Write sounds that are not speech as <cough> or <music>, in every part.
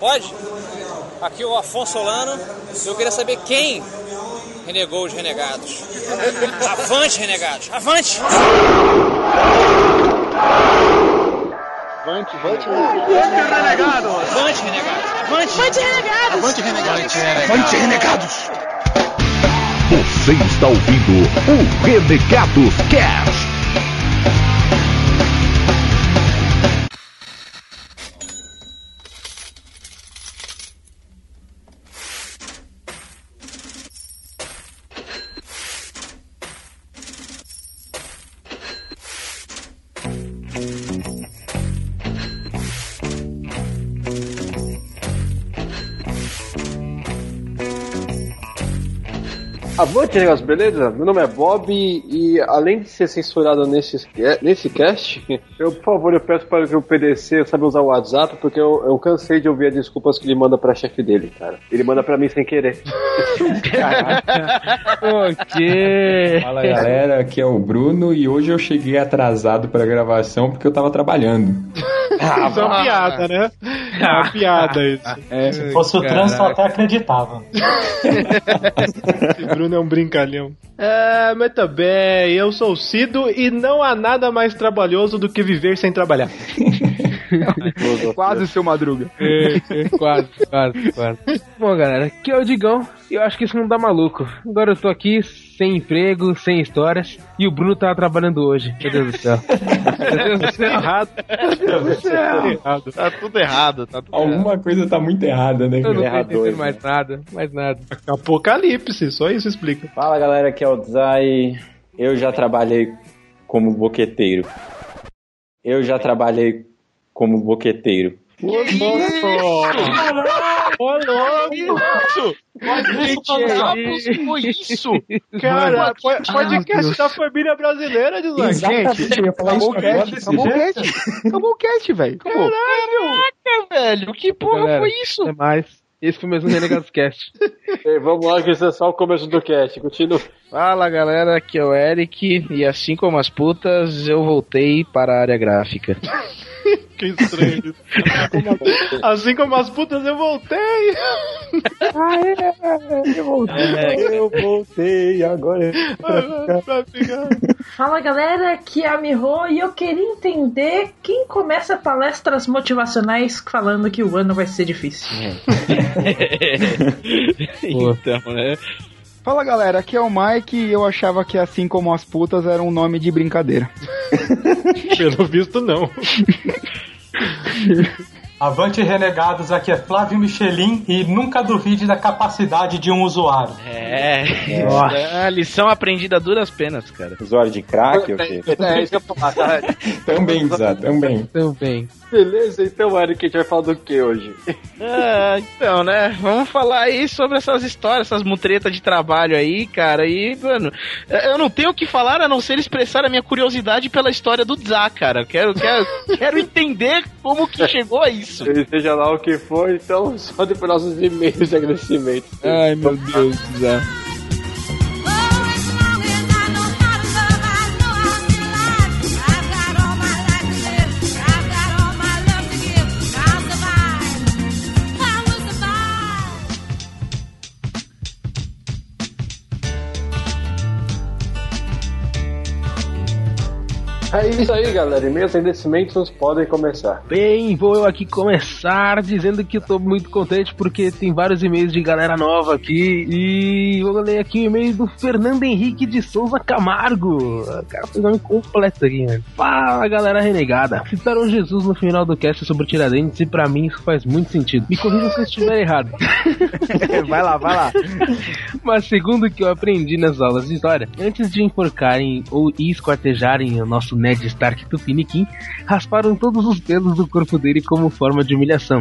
Pode? Aqui o Afonso Solano. Eu queria saber quem renegou os renegados. Avante, renegados! Avante! Avante, avante, renegado! Avante, renegados! Avante! Avante, renegados! Avante, renegados! Avante, renegados! Você está ouvindo o Renegados Cast. Avante, negócio, beleza? Meu nome é Bob e além de ser censurado nesse, nesse cast, eu, por favor, eu peço para que o PDC saiba usar o WhatsApp, porque eu, eu cansei de ouvir as desculpas que ele manda pra chefe dele, cara. Ele manda pra mim sem querer. <laughs> ok. Fala galera, aqui é o Bruno e hoje eu cheguei atrasado pra gravação porque eu tava trabalhando. Ah, isso é uma piada, né? É uma piada isso. É, se fosse o trânsito, eu até acreditava. <laughs> Esse Bruno é um brincalhão. É, mas também, eu sou o Cido e não há nada mais trabalhoso do que viver sem trabalhar. <laughs> quase seu madruga. É, é, quase, quase, quase. Bom, galera, aqui é o Digão e eu acho que isso não dá maluco. Agora eu tô aqui sem emprego, sem histórias e o Bruno tá trabalhando hoje. Meu Deus do céu. Meu Deus do céu. errado. Meu Deus do céu. Tá tudo errado. Tá tudo Alguma errado. coisa tá muito errada, né? Eu não cara? entendendo mais nada, mais nada. Apocalipse, só isso explica. Fala galera, aqui é o Zay. Eu já trabalhei como boqueteiro. Eu já trabalhei como boqueteiro. Ô, louco! Isso! Que foi isso? <laughs> Cara, po- podcast da família brasileira, Design. Exatamente, eu ia falar isso agora desse Acabou o. Acabou o cast, velho. Acabou. Caraca, velho, que porra Galera, foi isso? Até mais. Esse foi mais um Renegados Cast. <laughs> Ei, vamos lá, que isso é só o começo do cast. Continua. Fala galera, aqui é o Eric e assim como as putas, eu voltei para a área gráfica. <laughs> Que estranho isso. Assim como as putas, eu voltei. eu voltei. Eu voltei agora. Pra ficar. Fala galera, aqui é a Miho e eu queria entender quem começa palestras motivacionais falando que o ano vai ser difícil. <laughs> então, né? Fala galera, aqui é o Mike e eu achava que assim como as putas era um nome de brincadeira. <laughs> Pelo visto, não. Avante renegados, aqui é Flávio Michelin e nunca duvide da capacidade de um usuário. É, é a lição aprendida a duras penas, cara. Usuário de crack, o quê? É, isso que eu ia falar, tá? <laughs> Também, Zé, também. Também. Beleza, então, Eric, a gente vai falar do que hoje? Ah, então, né? Vamos falar aí sobre essas histórias, essas mutretas de trabalho aí, cara. E, mano, eu não tenho o que falar a não ser expressar a minha curiosidade pela história do Zá, cara. Eu Quero, quero, <laughs> quero entender como que chegou a isso. Seja lá o que for, então só depois nossos e-mails de agradecimento. Ai meu Deus, Zé. É isso aí, galera. E-mails agradecimentos podem começar. Bem, vou eu aqui começar dizendo que eu tô muito contente porque tem vários e-mails de galera nova aqui. E vou ler aqui o e-mail do Fernando Henrique de Souza Camargo. O cara fez nome completo aqui, né? Fala, galera renegada. Citaram Jesus no final do cast sobre Tiradentes e pra mim isso faz muito sentido. Me corrija se eu estiver errado. <laughs> Vai lá, vai lá. Mas segundo o que eu aprendi nas aulas de história, antes de enforcarem ou esquartejarem o nosso Ned Stark Tupiniquim, rasparam todos os pelos do corpo dele como forma de humilhação.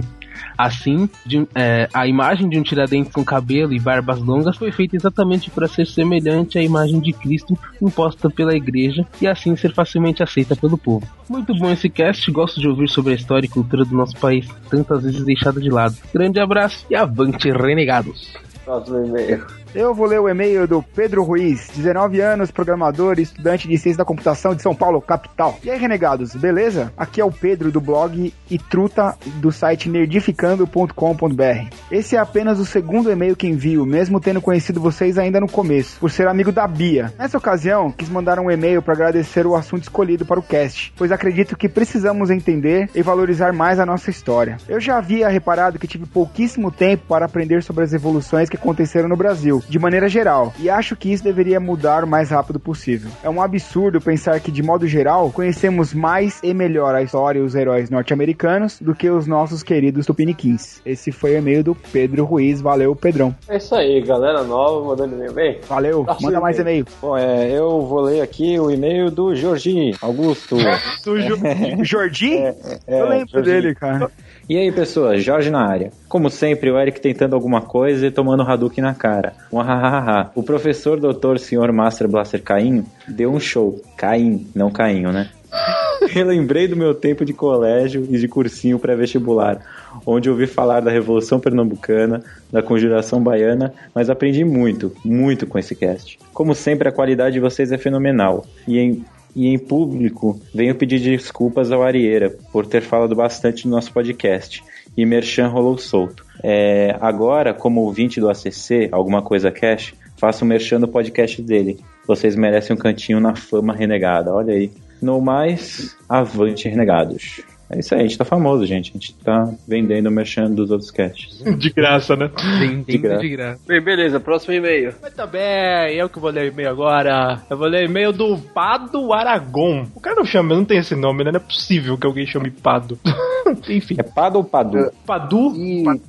Assim, de- é, a imagem de um Tiradentes com cabelo e barbas longas foi feita exatamente para ser semelhante à imagem de Cristo imposta pela igreja e assim ser facilmente aceita pelo povo. Muito bom esse cast, gosto de ouvir sobre a história e cultura do nosso país, tantas vezes deixada de lado. Grande abraço e avante, renegados! Próximo e-mail. Eu vou ler o e-mail do Pedro Ruiz, 19 anos, programador e estudante de ciência da computação de São Paulo, capital. E aí, renegados, beleza? Aqui é o Pedro do blog e truta do site nerdificando.com.br. Esse é apenas o segundo e-mail que envio, mesmo tendo conhecido vocês ainda no começo, por ser amigo da Bia. Nessa ocasião, quis mandar um e-mail para agradecer o assunto escolhido para o cast, pois acredito que precisamos entender e valorizar mais a nossa história. Eu já havia reparado que tive pouquíssimo tempo para aprender sobre as evoluções que aconteceram no Brasil, de maneira geral, e acho que isso deveria mudar o mais rápido possível. É um absurdo pensar que, de modo geral, conhecemos mais e melhor a história e os heróis norte-americanos do que os nossos queridos tupiniquins. Esse foi o e-mail do Pedro Ruiz. Valeu, Pedrão. É isso aí, galera nova mandando e-mail. Bem, Valeu, manda mais e-mail. Bom, é, eu vou ler aqui o e-mail do Jorginho Augusto. <laughs> Do Jo- Jordi? <laughs> É, Eu lembro Jorginho. dele, cara. E aí, pessoas, Jorge na área. Como sempre, o Eric tentando alguma coisa e tomando Hadouken na cara. Um hahaha. O professor doutor senhor Master Blaster Caim deu um show. Caim, não Cainho, né? <laughs> Relembrei do meu tempo de colégio e de cursinho pré-vestibular, onde ouvi falar da Revolução Pernambucana, da Conjuração Baiana, mas aprendi muito, muito com esse cast. Como sempre, a qualidade de vocês é fenomenal. E em e em público, venho pedir desculpas ao Arieira por ter falado bastante no nosso podcast. E Merchan rolou solto. É, agora, como ouvinte do ACC, alguma coisa cash, faço um Merchan no podcast dele. Vocês merecem um cantinho na fama renegada, olha aí. No mais, avante renegados. É isso aí, a gente tá famoso, gente. A gente tá vendendo o merchan dos outros casts. De graça, né? Vendendo graça. de graça. bem, beleza, próximo e-mail. Mas também, eu que vou ler o e-mail agora. Eu vou ler o e-mail do Pado Aragon. O cara não chama, não tem esse nome, né? Não é possível que alguém chame Pado. <laughs> Enfim, É Pado ou Padu? Padu. Padu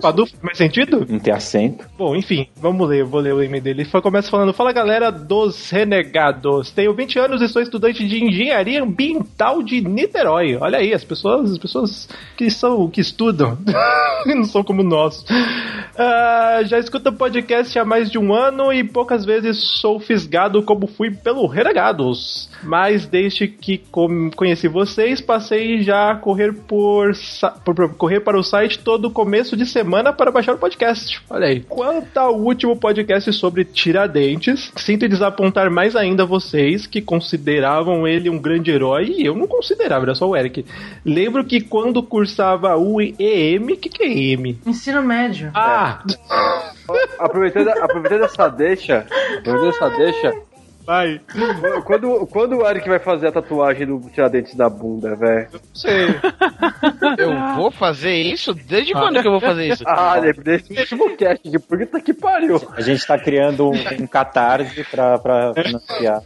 faz mais sentido? Não tem acento. Bom, enfim, vamos ler, eu vou ler o e-mail dele. Ele começa falando: Fala galera dos renegados. Tenho 20 anos e sou estudante de engenharia ambiental de Niterói. Olha aí, as pessoas, as pessoas que são, que estudam, <laughs> não são como nós. Ah, já escuto podcast há mais de um ano e poucas vezes sou fisgado como fui pelo Renegados. Mas desde que conheci vocês, passei já a correr por, por- por- correr para o site todo começo de semana para baixar o podcast. Olha aí. Quanto ao último podcast sobre Tiradentes, sinto desapontar mais ainda vocês que consideravam ele um grande herói e eu não considerava, era só o Eric. Lembro que quando cursava o EM, o que, que é EM? Ensino médio. Ah, Aproveitando, aproveitando essa deixa, aproveitando essa deixa, vai. quando, quando o Eric vai fazer a tatuagem do Tiradentes na bunda, velho? Não sei. Eu vou fazer isso? Desde quando que eu vou fazer isso? Ah, desse último cast de puta que pariu. A gente tá criando um, um catarse pra, pra financiar.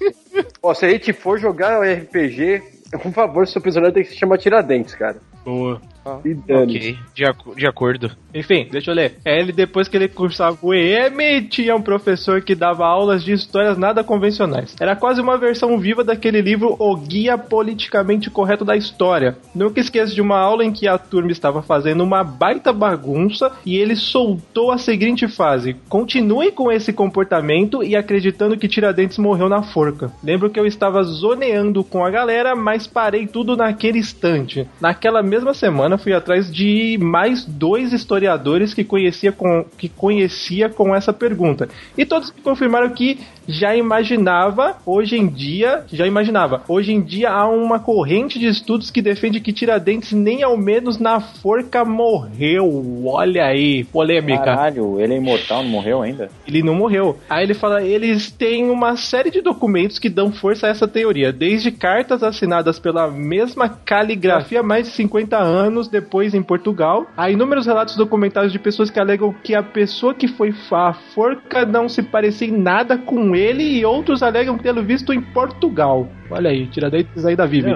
Ó, se a gente for jogar um RPG, por favor, seu personagem tem que se chamar Tiradentes, cara. Boa. E dane. Ok, de, ac- de acordo. Enfim, deixa eu ler. É, Ele, depois que ele cursava o EM, tinha um professor que dava aulas de histórias nada convencionais. Era quase uma versão viva daquele livro O Guia Politicamente Correto da História. Nunca esqueço de uma aula em que a turma estava fazendo uma baita bagunça e ele soltou a seguinte frase: Continue com esse comportamento e acreditando que Tiradentes morreu na forca. Lembro que eu estava zoneando com a galera, mas parei tudo naquele instante. Naquela mesma semana fui atrás de mais dois historiadores que conhecia com, que conhecia com essa pergunta. E todos me confirmaram que já imaginava, hoje em dia, já imaginava. Hoje em dia há uma corrente de estudos que defende que Tiradentes nem ao menos na forca morreu. Olha aí, polêmica. Caralho, ele é imortal, não morreu ainda? Ele não morreu. Aí ele fala, eles têm uma série de documentos que dão força a essa teoria, desde cartas assinadas pela mesma caligrafia há mais de 50 anos depois em Portugal, a inúmeros relatos documentários de pessoas que alegam que a pessoa que foi a forca não se parecia em nada com ele e outros alegam tê-lo visto em Portugal. Olha aí, Tiradentes aí da Vivi.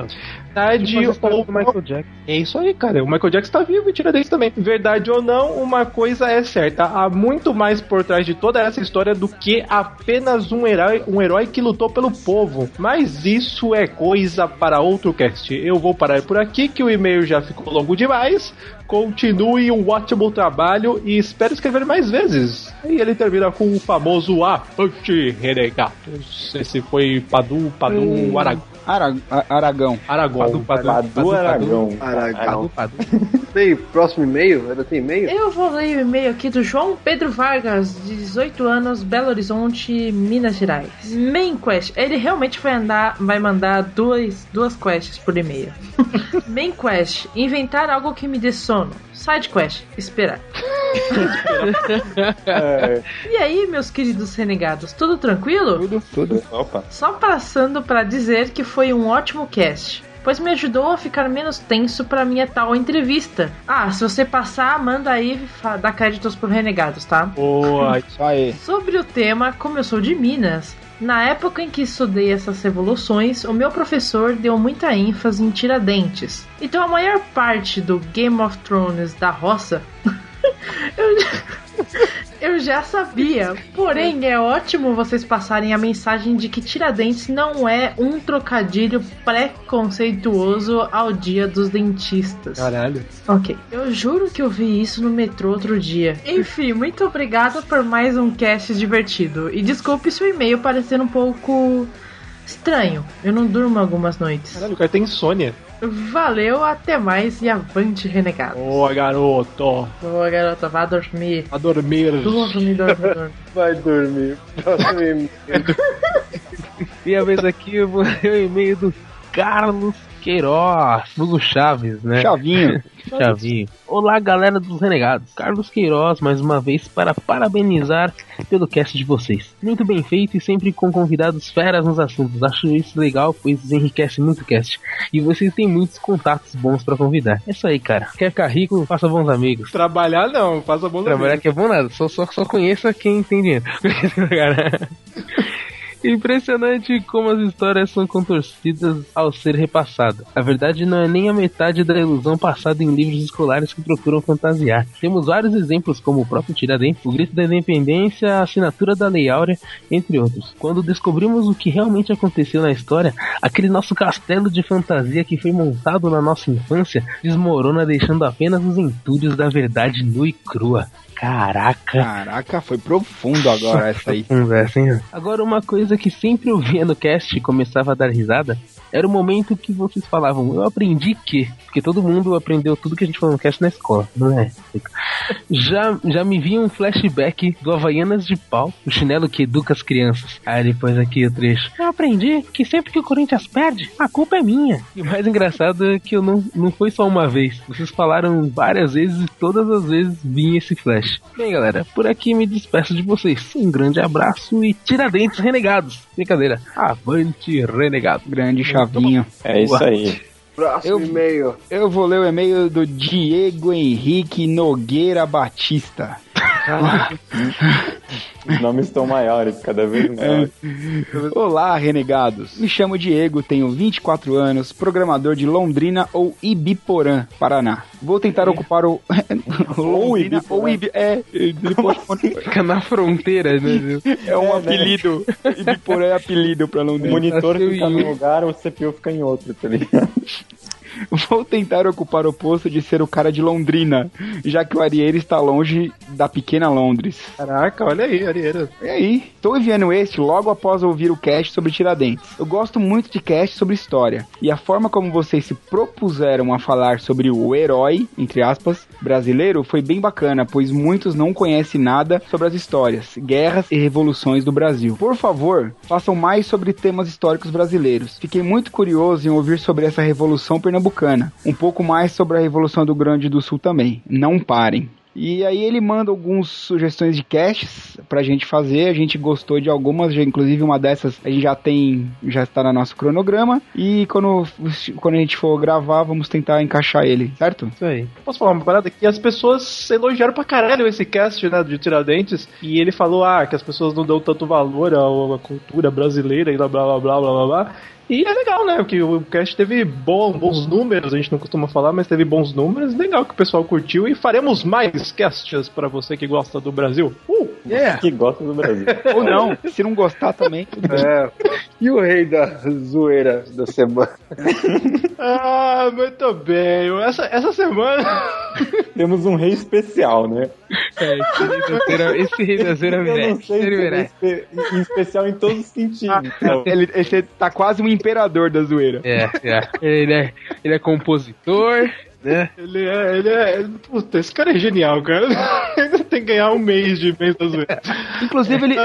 Verdade Tipo ou Michael Jackson. é isso aí, cara. O Michael Jackson tá vivo e Tiradentes também. Verdade ou não, uma coisa é certa. Há muito mais por trás de toda essa história do que apenas um herói, um herói que lutou pelo povo. Mas isso é coisa para outro cast. Eu vou parar por aqui, que o e-mail já ficou longo demais. Continue um ótimo trabalho e espero escrever mais vezes. E ele termina com o famoso Avante Renegados. Esse foi Padu, Padu, Aragão. Ara- A- Aragão. Aragão. Padu Aragão. Aragão. Tem próximo e-mail? Ainda tem e-mail? Eu vou ler o e-mail aqui do João Pedro Vargas, de 18 anos, Belo Horizonte, Minas Gerais. Main quest. Ele realmente vai andar, vai mandar duas, duas quests por e-mail. <laughs> Main quest. Inventar algo que me dê sono. Side quest. Esperar. <laughs> É, E aí, meus queridos renegados, tudo tranquilo? Tudo, tudo. opa. Só passando para dizer que foi um ótimo cast. Pois me ajudou a ficar menos tenso para minha tal entrevista. Ah, se você passar, manda aí dá créditos pro Renegados, tá? Boa. <laughs> Isso aí. Sobre o tema, como eu sou de Minas, na época em que estudei essas revoluções, o meu professor deu muita ênfase em Tiradentes. Então a maior parte do Game of Thrones da roça <laughs> eu, eu já sabia. Porém, é ótimo vocês passarem a mensagem de que Tiradentes não é um trocadilho preconceituoso ao dia dos dentistas. Caralho. Ok. Eu juro que eu vi isso no metrô outro dia. Enfim, muito obrigada por mais um cast divertido. E desculpe se o e-mail parecer um pouco estranho. Eu não durmo algumas noites. Caralho, o cara tem insônia. Valeu, até mais e avante, renegado. Boa, garoto. Boa, garota, vá dormir. A dormir. Dorme, dorme, dorme. Vai dormir. E-mail. <laughs> E a vez aqui eu vou ler o e-mail do Carlos Queiroz, Hugo Chaves, né? Chavinho. <laughs> Chavinho. Olá, galera dos Renegados. Carlos Queiroz, mais uma vez, para parabenizar pelo cast de vocês. Muito bem feito e sempre com convidados feras nos assuntos. Acho isso legal, pois enriquece muito o cast. E vocês têm muitos contatos bons para convidar. É isso aí, cara. Quer ficar rico, faça bons amigos. Trabalhar não, faça bom Trabalhar que é bom nada, só, só, só conheça quem tem dinheiro. <laughs> Impressionante como as histórias são contorcidas ao ser repassada. A verdade não é nem a metade da ilusão passada em livros escolares que procuram fantasiar. Temos vários exemplos, como o próprio Tiradentes, o Grito da Independência, a assinatura da Lei Áurea, entre outros. Quando descobrimos o que realmente aconteceu na história, aquele nosso castelo de fantasia que foi montado na nossa infância desmorona, deixando apenas os entulhos da verdade nua e crua. Caraca! Caraca, foi profundo agora essa aí. Conversa, hein? Agora, uma coisa que sempre eu via no cast e começava a dar risada era o momento que vocês falavam, eu aprendi que. Porque todo mundo aprendeu tudo que a gente falou no cast na escola, não é? Já, já me vinha um flashback do Havaianas de pau, o chinelo que educa as crianças. Aí depois aqui o trecho. Eu aprendi que sempre que o Corinthians perde, a culpa é minha. E o mais engraçado é que eu não, não foi só uma vez. Vocês falaram várias vezes e todas as vezes vinha esse flash. Bem, galera, por aqui me despeço de vocês. Um grande abraço e tiradentes renegados. Brincadeira. Avante, renegado. Grande É isso aí. Próximo Eu- e-mail. Eu vou ler o e-mail do Diego Henrique Nogueira Batista. Os nomes estão maiores cada vez mais. Olá, renegados. Me chamo Diego, tenho 24 anos, programador de Londrina ou Ibiporã, Paraná. Vou tentar ocupar o. <laughs> Londrina ou Ibi. É, ele pode- Fica na fronteira, né? é um apelido. Ibiporã é apelido pra O Londrina. monitor Nasceu fica em num um. lugar, o CPU fica em outro, tá ligado? <laughs> Vou tentar ocupar o posto de ser o cara de Londrina, já que o Arieiro está longe da pequena Londres. Caraca, olha aí, Arieira. E aí? Estou enviando este logo após ouvir o cast sobre Tiradentes. Eu gosto muito de cast sobre história, e a forma como vocês se propuseram a falar sobre o herói, entre aspas, brasileiro foi bem bacana, pois muitos não conhecem nada sobre as histórias, guerras e revoluções do Brasil. Por favor, façam mais sobre temas históricos brasileiros. Fiquei muito curioso em ouvir sobre essa revolução pernambucana, um pouco mais sobre a revolução do Grande do Sul também. Não parem. E aí ele manda algumas sugestões de casts pra gente fazer. A gente gostou de algumas, já- inclusive uma dessas a gente já tem, já está no nosso cronograma. E quando, quando a gente for gravar, vamos tentar encaixar ele, certo? Isso aí. Posso falar uma parada? Que as pessoas elogiaram pra caralho esse cast, né, de Tiradentes. E ele falou, ah, que as pessoas não dão tanto valor à, à cultura brasileira e blá blá blá blá blá blá blá. E é legal, né? Porque o cast teve bom, bons números, a gente não costuma falar, mas teve bons números. Legal que o pessoal curtiu e faremos mais casts pra você que gosta do Brasil. Uh! Yeah. Que gosta do Brasil. <laughs> Ou não, se não gostar também, tudo bem. É. E o rei da zoeira da semana? Ah, muito bem. Essa, essa semana. <laughs> Temos um rei especial, né? É, esse rei da zoeira, esse rei da zoeira merece. é em especial em todos os sentidos. então. Ele, ele tá quase um imperador da zoeira. É, é. Ele é, ele é compositor, né? Ele é, ele é. ele- Puta, esse cara é genial, cara. <laughs> Ele tem que ganhar um mês de mês da zoeira. <laughs> Inclusive, ele,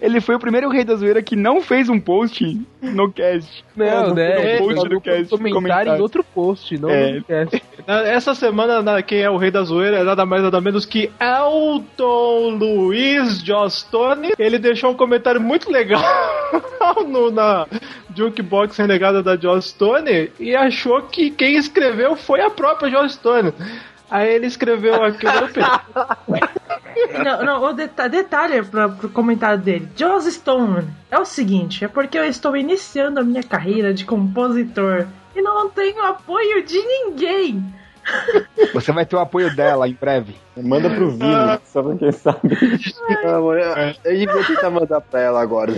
ele foi o primeiro rei da zoeira que não fez um post no cast. Não, né? Um post Ele do cast. comentário comentário. em outro post, não É. no cast. Essa semana, na- quem é o rei da zoeira é nada mais nada menos que Elton Luiz Jostone. Ele deixou um comentário muito legal <laughs> no, na Jukebox Renegada da Jostone e achou que quem escreveu foi a própria Jostone. Aí ele escreveu aqui o <laughs> Não, não, o deta detalhe pra, pro comentário dele. Joss Stone, é o seguinte, é porque eu estou iniciando a minha carreira de compositor e não tenho apoio de ninguém. Você vai ter o apoio dela em breve. Manda pro Vini, só pra quem sabe. Ah, mano, eu devia tentar mandar pra ela agora.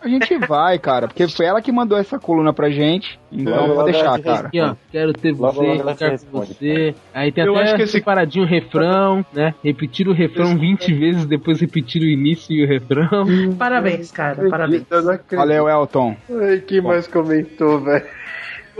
A gente vai, cara, porque foi ela que mandou essa coluna pra gente. Então Logo, vou deixar, cara. Aqui, ó, quero ter Logo, você, logo ela ficar te com responde, você. Aí tem Eu até acho que esse- separadinho o refrão, né? Repetir o refrão 20 vezes, depois repetir o início e o refrão. Parabéns, cara, parabéns. Eu. Valeu, Elton. Ai, quem mais comentou, velho?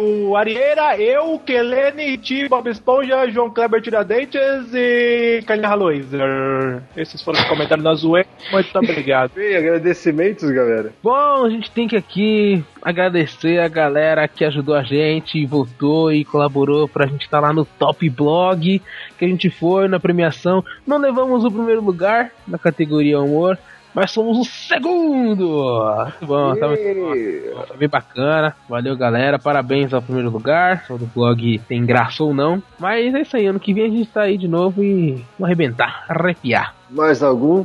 O Arieira, eu, Kelene, Ti, Bob Esponja, João Kleber Tiradentes e Carlinha Haloiser. Esses foram os comentários da zoeira. Muito obrigado. <laughs> Bem, agradecimentos, galera. Bom, a gente tem que aqui agradecer a galera que ajudou a gente, votou e colaborou pra gente estar lá no Top Blog, que a gente foi na premiação. Não levamos o primeiro lugar na categoria humor, mas fomos o segundo! Muito bom, tá muito bom. Tá bem bacana. Valeu, galera. Parabéns ao primeiro lugar. Só do blog tem graça ou não. Mas é isso aí. Ano que vem a gente tá aí de novo e vamos arrebentar, arrepiar. Mais algum?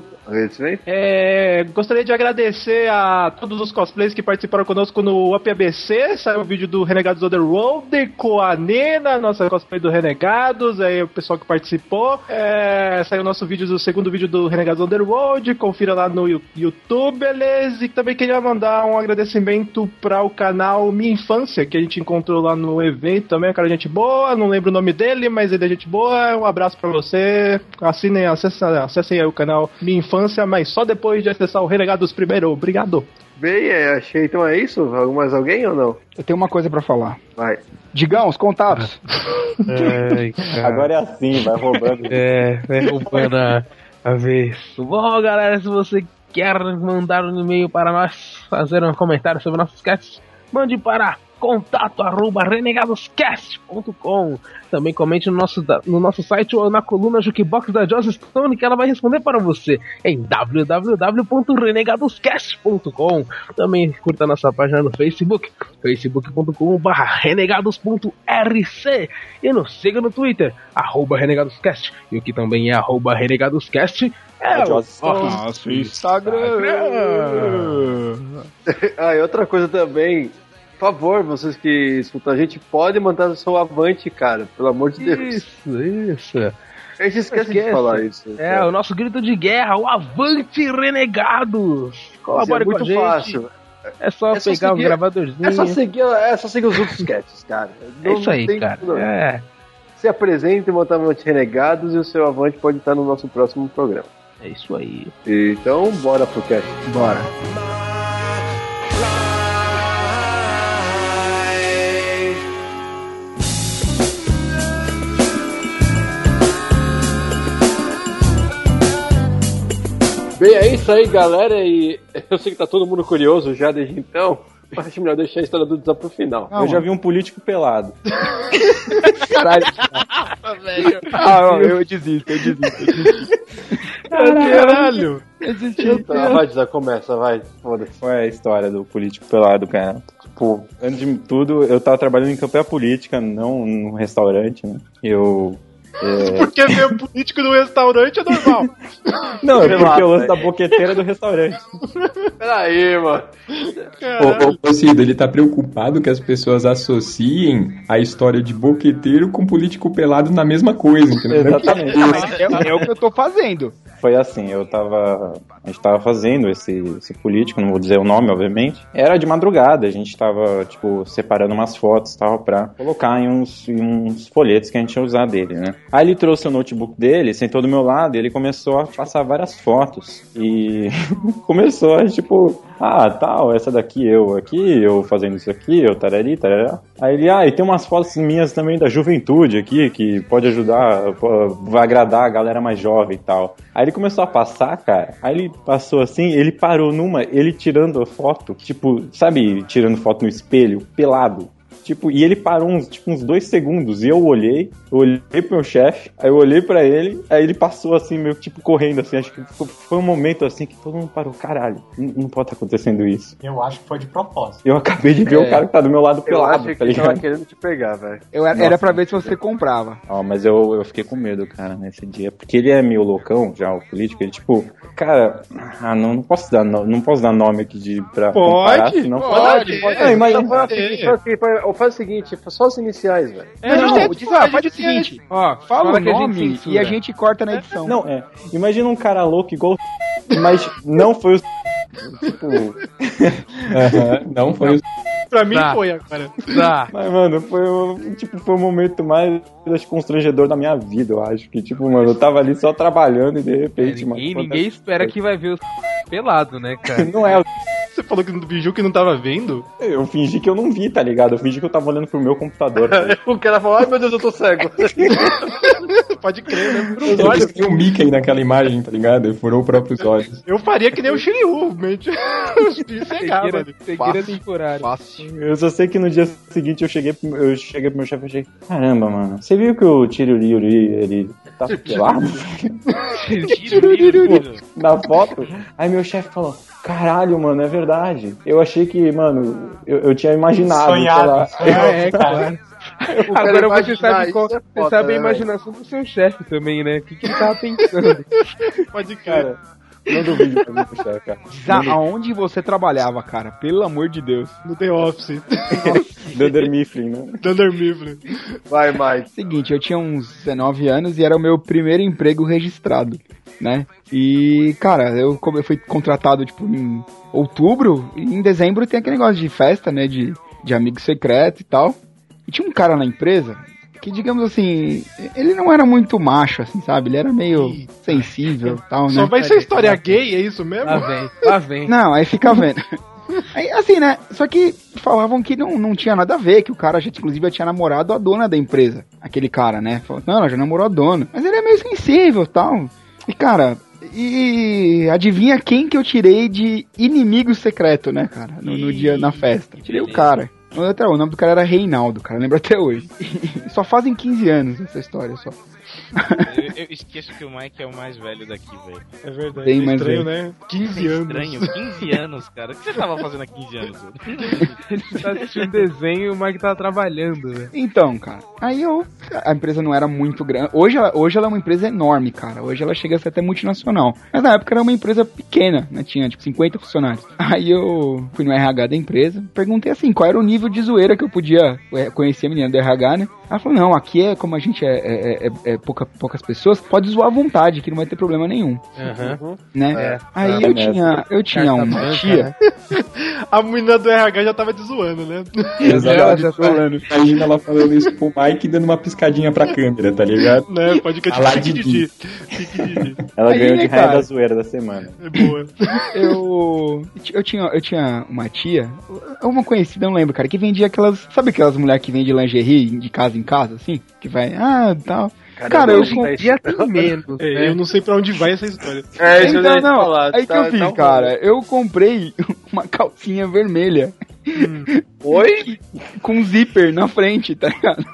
É, gostaria de agradecer a todos os cosplays que participaram conosco no UpABC. Saiu o vídeo do Renegados Underworld com a Nena, nossa cosplay do Renegados. Aí o pessoal que participou. É, saiu o nosso vídeo, o segundo vídeo do Renegados Underworld. Confira lá no YouTube, beleza? E também queria mandar um agradecimento para o canal Minha Infância, que a gente encontrou lá no evento também. É um cara gente boa, não lembro o nome dele, mas ele é gente boa. Um abraço para você. Assinem, acessem, acessem aí o canal Minha Infância, mas só depois de acessar o Renegados primeiro. Obrigado. Bem, é, achei. Então é isso? Mais alguém ou não? Eu tenho uma coisa pra falar. Vai. Digão, os contatos. Agora é assim, vai roubando. É, vai roubando a, a vez. Bom, galera, se você quer mandar um e-mail para nós, fazer um comentário sobre nossos casts, mande para contato arroba renegadoscast.com Também comente no nosso, no nosso site ou na coluna Jukebox da Joss Stone que ela vai responder para você em www.renegadoscast.com Também curta nossa página no Facebook, facebook.com.br renegados.rc e nos siga no Twitter, arroba renegadoscast. E o que também é arroba renegadoscast é A o nosso Instagram. <laughs> ah, e outra coisa também. Por favor, vocês que escutam a gente, podem mandar o seu avante, cara. Pelo amor de Deus. Isso, isso. A gente esquece de falar isso. É, o nosso grito de guerra, o Avante Renegados! Isso Colabore é muito com a gente. fácil. É só É só pegar o seguir- gravadorzinho. É só seguir, é só seguir os outros sketches, cara. É isso aí, tem cara. não. É, Se apresente, montar Avante Renegados e o seu avante pode estar no nosso próximo programa. é isso aí. Então, bora pro cast. Bora. Bem, é isso aí, galera. E eu sei que tá todo mundo curioso já desde então. Mas acho melhor deixar a história do Zé pro final. Eu já vi um político pelado. Caralho. ah, eu desisto, eu desisto. Eu desisto. Caralho! Tá, vai, Zé, começa, vai. Foda-se. Qual é a história do político pelado, cara? Tipo, antes de tudo, eu tava trabalhando em campanha política, não num restaurante, né? Eu. É, Porque ver o político no restaurante é normal. Não, é porque eu lance né? da boqueteira do restaurante. Peraí, mano. Ô, ô, Cido, ele tá preocupado que as pessoas associem a história de boqueteiro com político pelado na mesma coisa, entendeu? Exatamente. É, é o que eu tô fazendo. Foi assim, eu tava. A gente tava fazendo esse, esse político, não vou dizer o nome, obviamente. Era de madrugada, a gente tava, tipo, separando umas fotos e tal, pra colocar em uns, em uns folhetos que a gente ia usar dele, né? Aí ele trouxe o notebook dele, sentou do meu lado e ele começou a passar várias fotos. E <laughs> começou a, tipo, ah, tal, essa daqui eu aqui, eu fazendo isso aqui, eu tarari, tarará. Aí ele, ah, e tem umas fotos minhas também da juventude aqui, que pode ajudar, vai agradar a galera mais jovem e tal. Aí ele começou a passar, cara, aí ele passou assim, ele parou numa, ele tirando a foto, tipo, sabe, tirando foto no espelho, pelado. Tipo, e ele parou uns, tipo, uns dois segundos e eu olhei, eu olhei pro meu chefe, aí eu olhei pra ele, aí ele passou assim, meio tipo correndo, assim, acho que foi- foi um momento assim que todo mundo parou, caralho, não, não pode estar acontecendo isso. Eu acho que foi de propósito. Eu acabei de ver É. o cara que tá do meu lado Eu pelado, acho tá que ele tava ligado? querendo te pegar, velho. Eu, era pra ver se você comprava. Ó, mas eu, eu fiquei com medo, cara, nesse dia. Porque ele é meio loucão, já, o político. Ele, tipo, cara, ah, não, não posso dar no- não posso dar nome aqui de, pra comparar, Pode, senão pode, pode. é, É, imagina- Então, faz, o faz o seguinte, o seguinte, só as iniciais, velho. É, não, não, diz, ah, faz o seguinte, ó, fala fala o que a gente nome censura. e a gente corta na edição. Não, é. Imagina um cara louco igual o mas não foi o. Tipo. Não foi o Pra mim Tá. foi agora. Tá. Mas, mano, foi o, tipo, foi o momento mais constrangedor da minha vida, eu acho. Que, tipo, mano, eu tava ali só trabalhando e de repente, mano. Ninguém, ninguém espera que vai ver o pelado, né, cara? Não é, Você falou que não fingiu que não tava vendo? eu fingi que eu não vi, tá ligado? Eu fingi que eu tava olhando pro meu computador. tá? <laughs> O cara falou, ai meu Deus, eu tô cego. <laughs> Pode crer, né? Ele Olha, tinha um Mickey naquela imagem, tá ligado? Ele furou os próprios olhos. eu faria que nem o Shiryu, mente. Cegar, velho. cegueira temporária. Fácil. Eu só sei que no dia seguinte eu cheguei, pro- eu cheguei pro meu chefe e achei, caramba, mano, você viu que o Tiruriuri, ele tá pelado na foto? Aí meu chefe falou, caralho, mano, é verdade. Eu achei que, mano, eu, eu tinha imaginado, sei Sonhado. lá. sonhado, <laughs> É, cara. Agora você sabe, qual, é você foda, sabe a né, imaginação do seu chefe também, né? O que, que ele tava pensando? <laughs> Pode crer. Cara, manda um vídeo pra mim cara. Diz a- aonde você trabalhava, cara? Pelo amor de Deus. No The Office. <laughs> Dunder Mifflin, né? Thunder Mifflin. Vai, Mike. Seguinte, eu tinha uns 19 anos e era o meu primeiro emprego registrado, né? E, cara, eu, come- eu fui contratado, tipo, em outubro, e em dezembro tem aquele negócio de festa, né? De, de amigo secreto e tal. E tinha um cara na empresa que, digamos assim, ele não era muito macho, assim, sabe? Ele era meio sensível e tal, né? Só vai ser história gay, é isso mesmo? Lá vem, lá vem. Não, aí fica vendo. <laughs> Aí, assim, né? Só que falavam que não, não tinha nada a ver, que o cara já, inclusive, já tinha namorado a dona da empresa. Aquele cara, né? Falou, não, ela já namorou a dona. Mas ele é meio sensível e tal. E, cara, e adivinha quem que eu tirei de inimigo secreto, né, cara? No, no dia, na festa. Tirei o cara. Até, o nome do cara era Reinaldo, cara, lembro até hoje. <laughs> só fazem 15 anos essa história, só. <laughs> Eu, eu esqueço que o Mike é o mais velho daqui, velho. É verdade. Bem é mais estranho, velho. né? 15 anos. Estranho, 15 anos, cara. O que você tava fazendo há 15 anos? velho? <laughs> Ele tá assistindo desenho e o Mike tava trabalhando, né? Então, cara, aí eu. A empresa não era muito grande. Hoje ela, hoje ela é uma empresa enorme, cara. Hoje ela chega a ser até multinacional. Mas na época era uma empresa pequena, né? Tinha tipo 50 funcionários. Aí eu fui no RH da empresa, perguntei assim, qual era o nível de zoeira que eu podia é, conhecer a menina do RH, né? Ela falou, não, aqui é como a gente é, é, é- é pouca, poucas pessoas, pode zoar à vontade, que não vai ter problema nenhum, né? É. Aí eu tinha, eu tinha Carta uma branca, tia. né? <laughs> A menina do RH já tava te zoando, né? <laughs> Exato. já falando. Imagina ela falando isso pro Mike e dando uma piscadinha pra câmera, tá ligado? né? Pode que Falar fique Ela Aí, ganhou de raia cara? da zoeira da semana. É boa. eu, eu tinha eu tinha uma tia, uma conhecida, não lembro, cara, que vendia aquelas, sabe aquelas mulheres que vendem lingerie de casa em casa, assim, que vai, ah, tal. Cara, eu Hoje em dia tem menos, É, né? Eu não sei pra onde vai essa história. É, isso eu então, não, falar. aí que tá- eu fiz, tá um- cara, eu comprei <laughs> uma calcinha vermelha. <laughs> Oi? Com zíper na frente, tá ligado?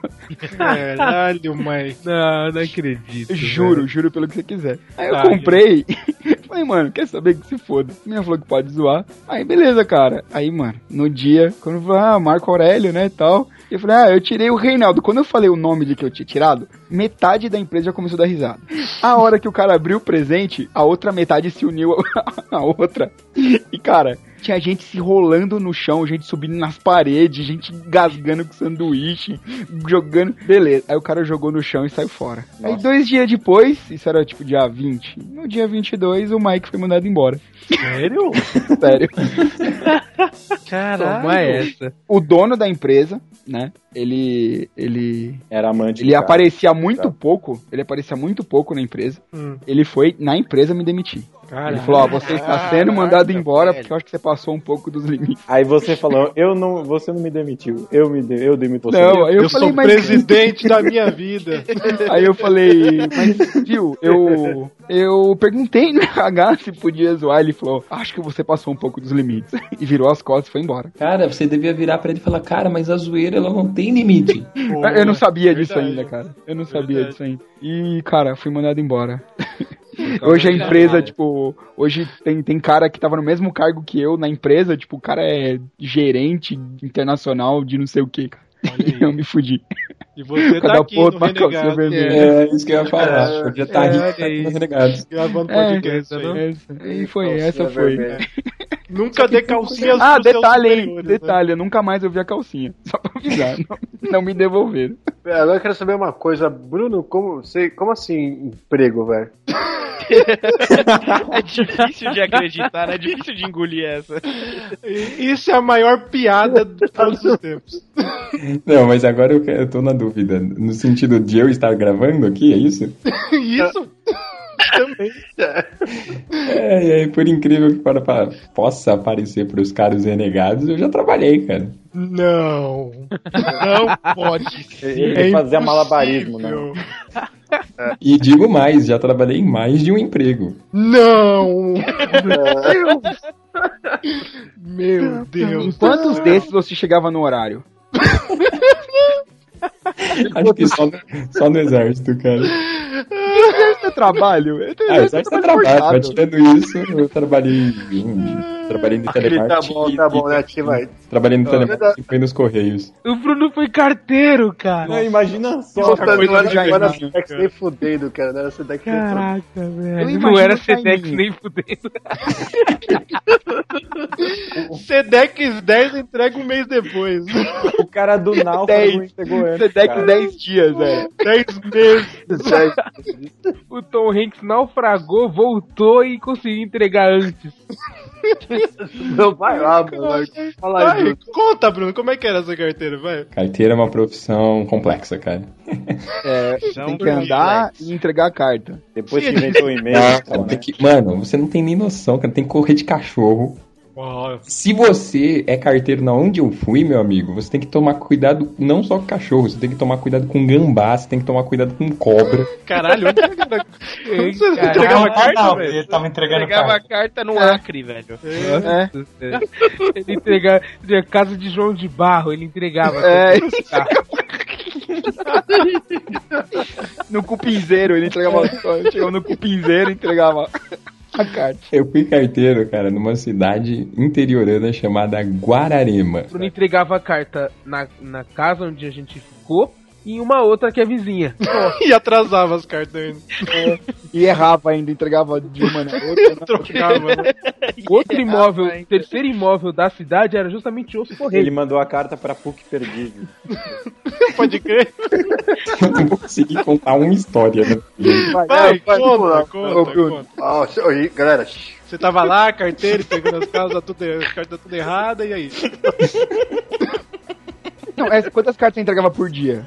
Caralho, Mike. Não, não acredito. Juro, juro pelo que você quiser. Aí eu comprei. <laughs> Falei, mano, quer saber que se foda? A menina falou que pode zoar. Aí, beleza, cara. Aí, mano, no dia, quando eu falei, ah, Marco Aurélio, né, e tal. Eu falei, ah, eu tirei o Reinaldo. Quando eu falei o nome de que eu tinha tirado, metade da empresa já começou a dar risada. A hora que o cara abriu o presente, a outra metade se uniu <laughs> à outra. E, cara, tinha gente se rolando no chão, gente subindo nas paredes, gente gasgando com sanduíche, jogando. Beleza. Aí o cara jogou no chão e saiu fora. Aí dois dias depois, isso era tipo dia 20, no dia 22 o Mike foi mandado embora. Sério? <laughs> Sério. Toma essa. O dono da empresa, né? ele. ele. Era amante Ele cara. aparecia muito Tá. pouco. Ele aparecia muito pouco na empresa. Hum. Ele foi na empresa me demitir. Caralho. Ele falou: Ó, você está sendo mandado embora porque eu acho que você passou um pouco dos limites. Aí você falou, eu não, você não me demitiu, eu me de, eu demito você. Não, eu, Eu, falei, sou mas. presidente da minha <laughs> vida. Aí eu falei, mas viu, eu, eu perguntei no RH se podia zoar. Ele falou, acho que você passou um pouco dos limites. E virou as costas e foi embora. Cara, você devia virar pra ele e falar, cara, mas a zoeira ela não tem limite. <laughs> eu não sabia disso verdade. ainda, cara. Eu não sabia Verdade. disso ainda. E, cara, fui mandado embora. <laughs> Hoje a empresa, tipo, hoje tem, tem cara que tava no mesmo cargo que eu na empresa, tipo, o cara é gerente internacional de não sei o que, cara. <laughs> E eu me fudi. E você <laughs> Cada tá aqui ponto no Renegado, vermelha. É isso que eu ia falar. Podia estar é, rico tá aqui nos renegados. gravando É, podcast. aí. essa, e foi, essa foi. Nunca dê calcinhas Ah, detalhe, hein? né? Detalhe, eu nunca mais ouvi a calcinha. Só pra avisar. não, <laughs> não me devolveram. É, Agora eu quero saber uma coisa, Bruno, como, você, como assim emprego, velho? <laughs> É difícil de acreditar, né? É difícil de engolir essa. Isso é a maior piada de todos os tempos. Não, mas agora eu, eu tô na dúvida. No sentido de eu estar gravando aqui, é isso? <laughs> Isso também. É, e aí, por incrível que para, para- possa parecer pros caras renegados, eu já trabalhei, cara. Não. Não pode ser. Ele É fazia malabarismo, né? impossível. E digo mais, já trabalhei em mais de um emprego. Não! Meu Deus. Em quantos desses você chegava no horário? <laughs> <laughs> Acho que só no, só no exército, cara. Esse é trabalho. Ah, exército é trabalho, mas tirando isso, eu trabalhei em, trabalhei no tá telemarketing. bom, tá bom, né? Aqui vai. Trabalhei no telemarketing e nos correios. O Bruno foi carteiro, cara. Não, imagina só. Nossa, não era, de não era Sedex nem fudendo, cara. Não era Sedex nem fudendo. Caraca, velho. Não era Sedex nem fudendo. <laughs> Sedex 10 entrega um mês depois. O cara do <laughs> náufrago Dez. entregou antes. Sedex cara. 10 dias, velho. 10 meses. <laughs> O Tom Hanks naufragou, voltou e conseguiu entregar antes. <laughs> Não, vai lá, mano. Fala aí, conta, Bruno, como é que era essa carteira? Vai. Carteira é uma profissão complexa, cara. É, tem que andar e entregar a carta. Depois que inventou o e-mail. Então, cara, né? que- mano, você não tem nem noção, cara. Tem que correr de cachorro. Uau. Se você é carteiro na onde eu fui, meu amigo, você tem que tomar cuidado não só com cachorro, você tem que tomar cuidado com gambá, você tem que tomar cuidado com cobra. Caralho, onde você entregava Ah, carta, não, velho? ele tava entregando Entregava carta. a carta no Acre, velho. É, <laughs> Ele entregava ele- casa de João de Barro, ele entregava. É. no cupinzeiro, ele entregava. Chegava no cupinzeiro e entregava a carta. Eu fui carteiro, cara, numa cidade interiorana chamada Guararema. Bruno entregava a carta na, na casa onde a gente ficou em uma outra que é vizinha. <laughs> E atrasava as cartas ainda. E errava ainda, entregava de uma na outra. na- Trocava, né? Outro imóvel, o terceiro imóvel da cidade era justamente os Ele Correios. mandou a carta pra PUC Perdizes. <laughs> Pode crer. Eu não vou conseguir contar uma história, né? Vai, Vai, vai, vai, conta, conta, Ô, Bruno. conta. Oi, galera. Você tava lá, carteira, pegando as casas, tudo, as cartas tudo errada, e aí? Não, essa- quantas cartas você entregava por dia?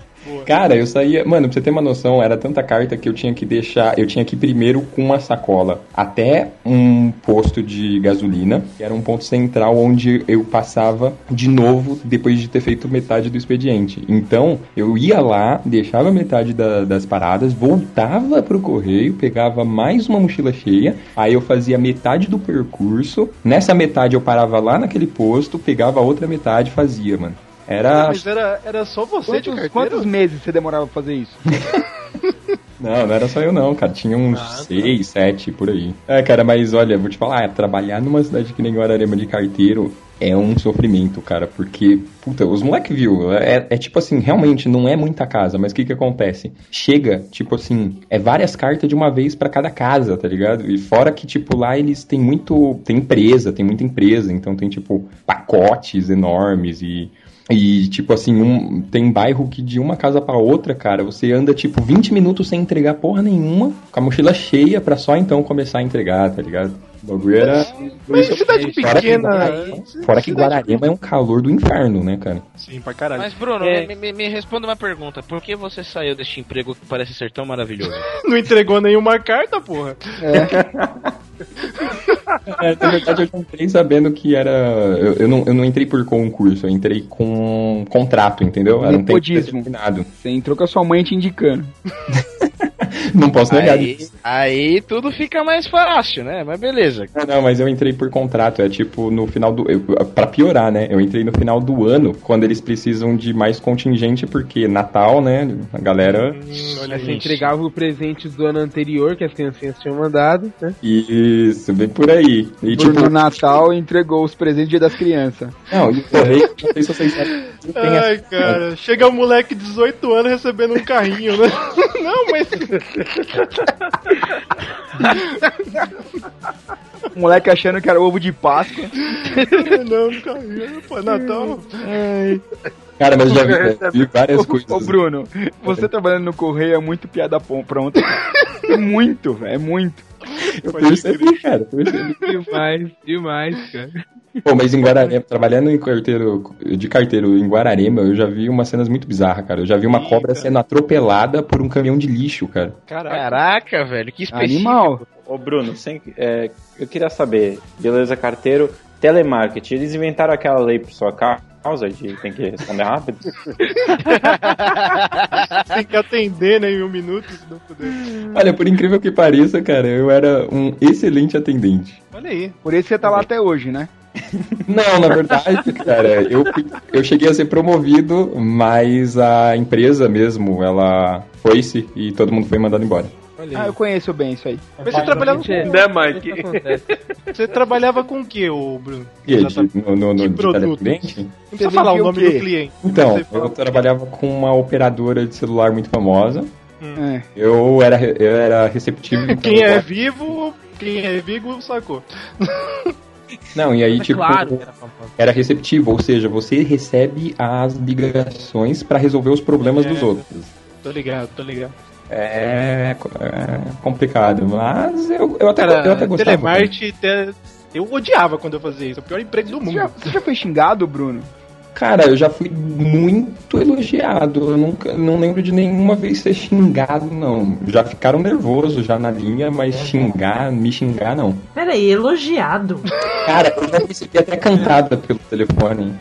Cara, eu saía. Mano, pra você ter uma noção, era tanta carta que eu tinha que deixar. Eu tinha que ir primeiro com uma sacola até um posto de gasolina, que era um ponto central onde eu passava de novo depois de ter feito metade do expediente. Então, eu ia lá, deixava metade da- das paradas, voltava pro correio, pegava mais uma mochila cheia, aí eu fazia metade do percurso. Nessa metade eu parava lá naquele posto, pegava a outra metade e fazia, mano. Era. Mas era, era só você de Quantos, carteira? quantos meses você demorava pra fazer isso? <laughs> Não, não era só eu não, cara. Tinha uns Ah, tá. seis, sete por aí. É, cara, mas olha, vou te falar, trabalhar numa cidade que nem Guararema de carteiro é um sofrimento, cara, porque, puta, os moleque viu, é, é tipo assim, realmente não é muita casa, mas o que que acontece? Chega, tipo assim, é várias cartas de uma vez pra cada casa, tá ligado? E fora que, tipo, lá eles têm muito, tem empresa, tem muita empresa, então tem, tipo, pacotes enormes e... E, tipo assim, um, tem bairro que de uma casa pra outra, cara, você anda, tipo, 20 minutos sem entregar porra nenhuma, com a mochila cheia pra só então começar a entregar, tá ligado? O bagulho era. Mas cidade Fora que pequena. Guararema- Fora que Guararema é um calor do inferno, né, cara? Sim, pra caralho. Mas, Bruno, É. me, me- me responda uma pergunta. Por que você saiu deste emprego que parece ser tão maravilhoso? <laughs> Não entregou nenhuma carta, porra. É, na verdade, eu já entrei sabendo que era. Eu, eu não, eu não entrei por concurso, eu entrei com contrato, entendeu? Era um tempo determinado. Você entrou com a sua mãe te indicando. <laughs> <laughs> Não posso negar aí, isso. aí tudo fica mais fácil, né? Mas beleza. Não, não, mas eu entrei por contrato. É tipo no final do. Eu, pra piorar, né? Eu entrei no final do ano, quando eles precisam de mais contingente, porque Natal, né? A galera. olha Aí você entregava o presente do ano anterior que as criancinhas tinham mandado, né? Isso, bem por aí. E tipo. No Natal entregou os presentes do dia das crianças. Não, e o correio, não sei se vocês sabem. Ai, cara, chega um moleque de 18 anos recebendo um carrinho, né? <laughs> Não, mas. O <laughs> moleque achando que era ovo de Páscoa. <laughs> Não, carrinho, pô, é Natal. Cara, mas já vi, <laughs> vi várias Ô, coisas. Ô, Bruno, você trabalhando no correio é muito piada pronta. É muito, velho, é muito. Eu percebi, cara. eu percebi. Demais, demais, cara. Pô, mas em Guararema, trabalhando em carteiro, de carteiro em Guararema, eu já vi umas cenas muito bizarras, cara. Eu já vi uma cobra sendo atropelada por um caminhão de lixo, cara. Caraca, velho, que específico. Animal. Ô Bruno, sem- é, eu queria saber, beleza, carteiro, telemarketing, eles inventaram aquela lei por sua causa de tem que responder rápido? <laughs> Tem que atender, né, em um minuto, se não puder. Olha, por incrível que pareça, cara, eu era um excelente atendente. Olha aí. Por isso você tá lá até hoje, né? Não, na verdade, cara, eu, eu cheguei a ser promovido, mas a empresa mesmo, ela foi-se e todo mundo foi mandado embora. Ah, eu conheço bem isso aí. Mas você trabalhava com. Né, Mike? Você trabalhava com o que, ô Bruno? E aí, Exatamente. de- no, no, no Que de produto? Não precisa falar o o nome do cliente. Então, eu trabalhava com uma operadora de celular muito famosa. É. Eu era, eu era receptivo. Quem é vivo, quem é vivo sacou. Não, e aí, Mas tipo, claro era receptivo, ou seja, você recebe as ligações pra resolver os problemas É. dos outros. Tô ligado, tô ligado. É, é complicado, mas eu, eu, até, Cara, eu até gostava. telemarketing, te- eu odiava quando eu fazia isso. É o pior emprego do Você mundo. já, você já foi xingado, Bruno? Cara, eu já fui muito elogiado. Eu nunca, não lembro de nenhuma vez ser xingado, não. Já ficaram nervosos já na linha, mas xingar, me xingar, não. Peraí, elogiado. Cara, eu já recebi até cantada pelo telefone.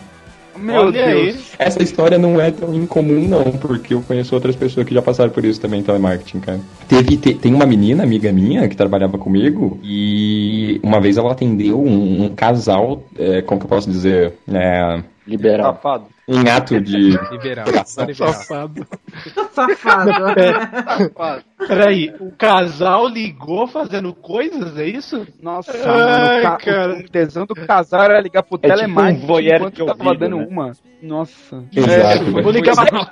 Meu Olha aí. Deus. Essa história não é tão incomum, não, porque eu conheço outras pessoas que já passaram por isso também em telemarketing, cara. Teve, te- tem uma menina, amiga minha, que trabalhava comigo, e uma vez ela atendeu um, um casal, é, como que eu posso dizer? É, Liberal. Safado. Em ato de. Liberal. Pegação. liberal. Safado. Safado. Peraí, o casal ligou fazendo coisas, é isso? Nossa, Ai, mano, cara. o tesão do casal era ligar pro É tipo telemarketing um voyeur enquanto de tava ouvido, dando né? uma. Nossa. Exato, Vou velho. ligar pra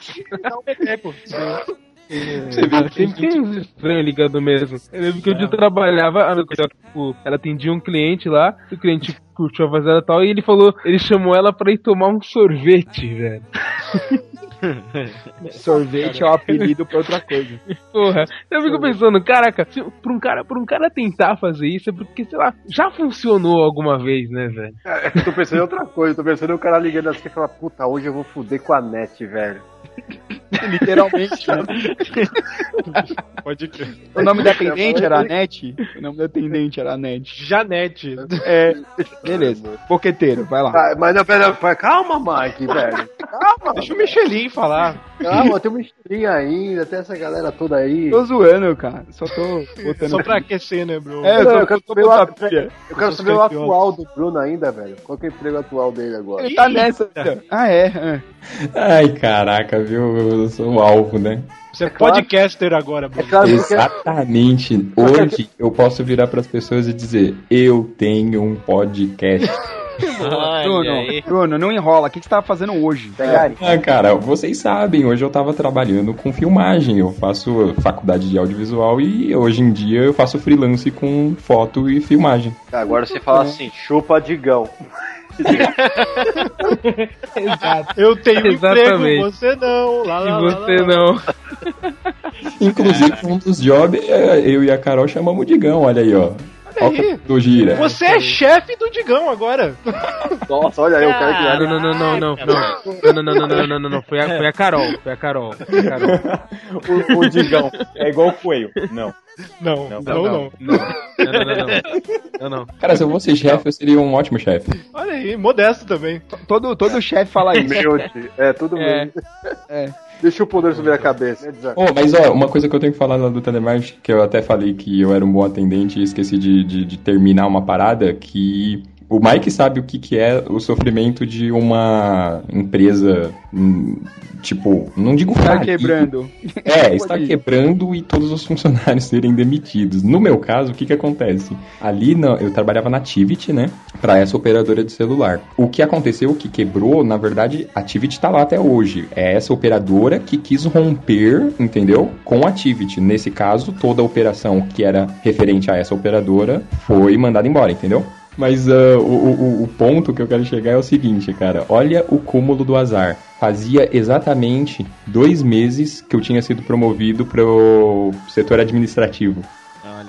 Peteco. Ah, sempre tem uns <laughs> estranhos ligando mesmo. Eu lembro que um dia eu trabalhava, ah, tipo, ela atendia um cliente lá, o cliente curtiu a voz dela e tal, e ele falou, ele chamou ela pra ir tomar um sorvete, velho. <laughs> <laughs> Sorvete é o apelido pra outra coisa. Porra, eu fico pensando, caraca, se, pra, um cara, pra um cara tentar fazer isso é porque, sei lá, já funcionou alguma vez, né, velho? Eu tô pensando em outra coisa, tô pensando em o cara ligando assim e falar, puta, hoje eu vou fuder com a net, velho. <laughs> Literalmente. né? <laughs> Pode crer. O nome da atendente era a Net? O nome da atendente era a Net. Janete. É, beleza. Boqueteiro, vai lá. Ah, mas não, pera, calma, Mike, velho. Calma, Deixa o Michelin falar. calma, tem uma estrelinha ainda, tem essa galera toda aí. Tô zoando, cara. Só tô botando. Só pra aquecer, né, bro? É, eu Não, só eu quero saber o atu-. Eu quero saber o atual do Bruno ainda, velho. Qual que é o emprego atual dele agora? Ele tá nessa. Ah, é. é. Ai, caraca, viu? Eu sou o alvo, né? Você é podcaster agora, bro. É claro, porque Exatamente. Hoje eu posso virar pras pessoas e dizer: Eu tenho um podcast. <laughs> Bruno, aí. Bruno, não enrola. O que que você tava fazendo hoje? pegaram. Ah, cara, vocês sabem, hoje eu tava trabalhando com filmagem. Eu faço faculdade de audiovisual e hoje em dia eu faço freelance com foto e filmagem. Agora você fala assim, chupa digão. <laughs> Eu tenho Exatamente. emprego, você não. Lá, E lá, lá, você lá. não. Inclusive, um dos jobs, é, eu e a Carol chamamos o Digão, olha aí, ó aí. Do gira. Você é chefe do Digão agora. <laughs> Nossa, olha aí o cara que era. Não, não, não, não, não. Não, não, não, não, não, não, não. Foi a, foi a Carol. Foi a Carol. Foi a Carol. <laughs> o, o Digão é igual o coelho. Não. Não, não, não. Não, não, não. não não. Cara, se eu fosse chefe, eu seria um ótimo chefe. Olha aí, modesto também. Todo, todo chefe fala isso. Humilde. É, tudo é. humilde. É. Deixa o poder subir a cabeça? Oh, mas ó, uma coisa que eu tenho que falar lá do telemarketing, que eu até falei que eu era um bom atendente e esqueci de, de, de terminar uma parada, que o Mike sabe o que, que é o sofrimento de uma empresa, hum, tipo, não digo Tá falir, quebrando. É, está quebrando e todos os <laughs> funcionários serem demitidos. No meu caso, o que que acontece? Ali na- eu trabalhava na Tivit, né? Para essa operadora de celular. O que aconteceu, o que quebrou, na verdade, a Tivit tá lá até hoje. É essa operadora que quis romper, entendeu? Com a Tivit. Nesse caso, toda a operação que era referente a essa operadora foi mandada embora, entendeu? Mas ah, o, o- o ponto que eu quero chegar é o seguinte, cara. Olha o cúmulo do azar. Fazia exatamente dois meses que eu tinha sido promovido pro setor administrativo.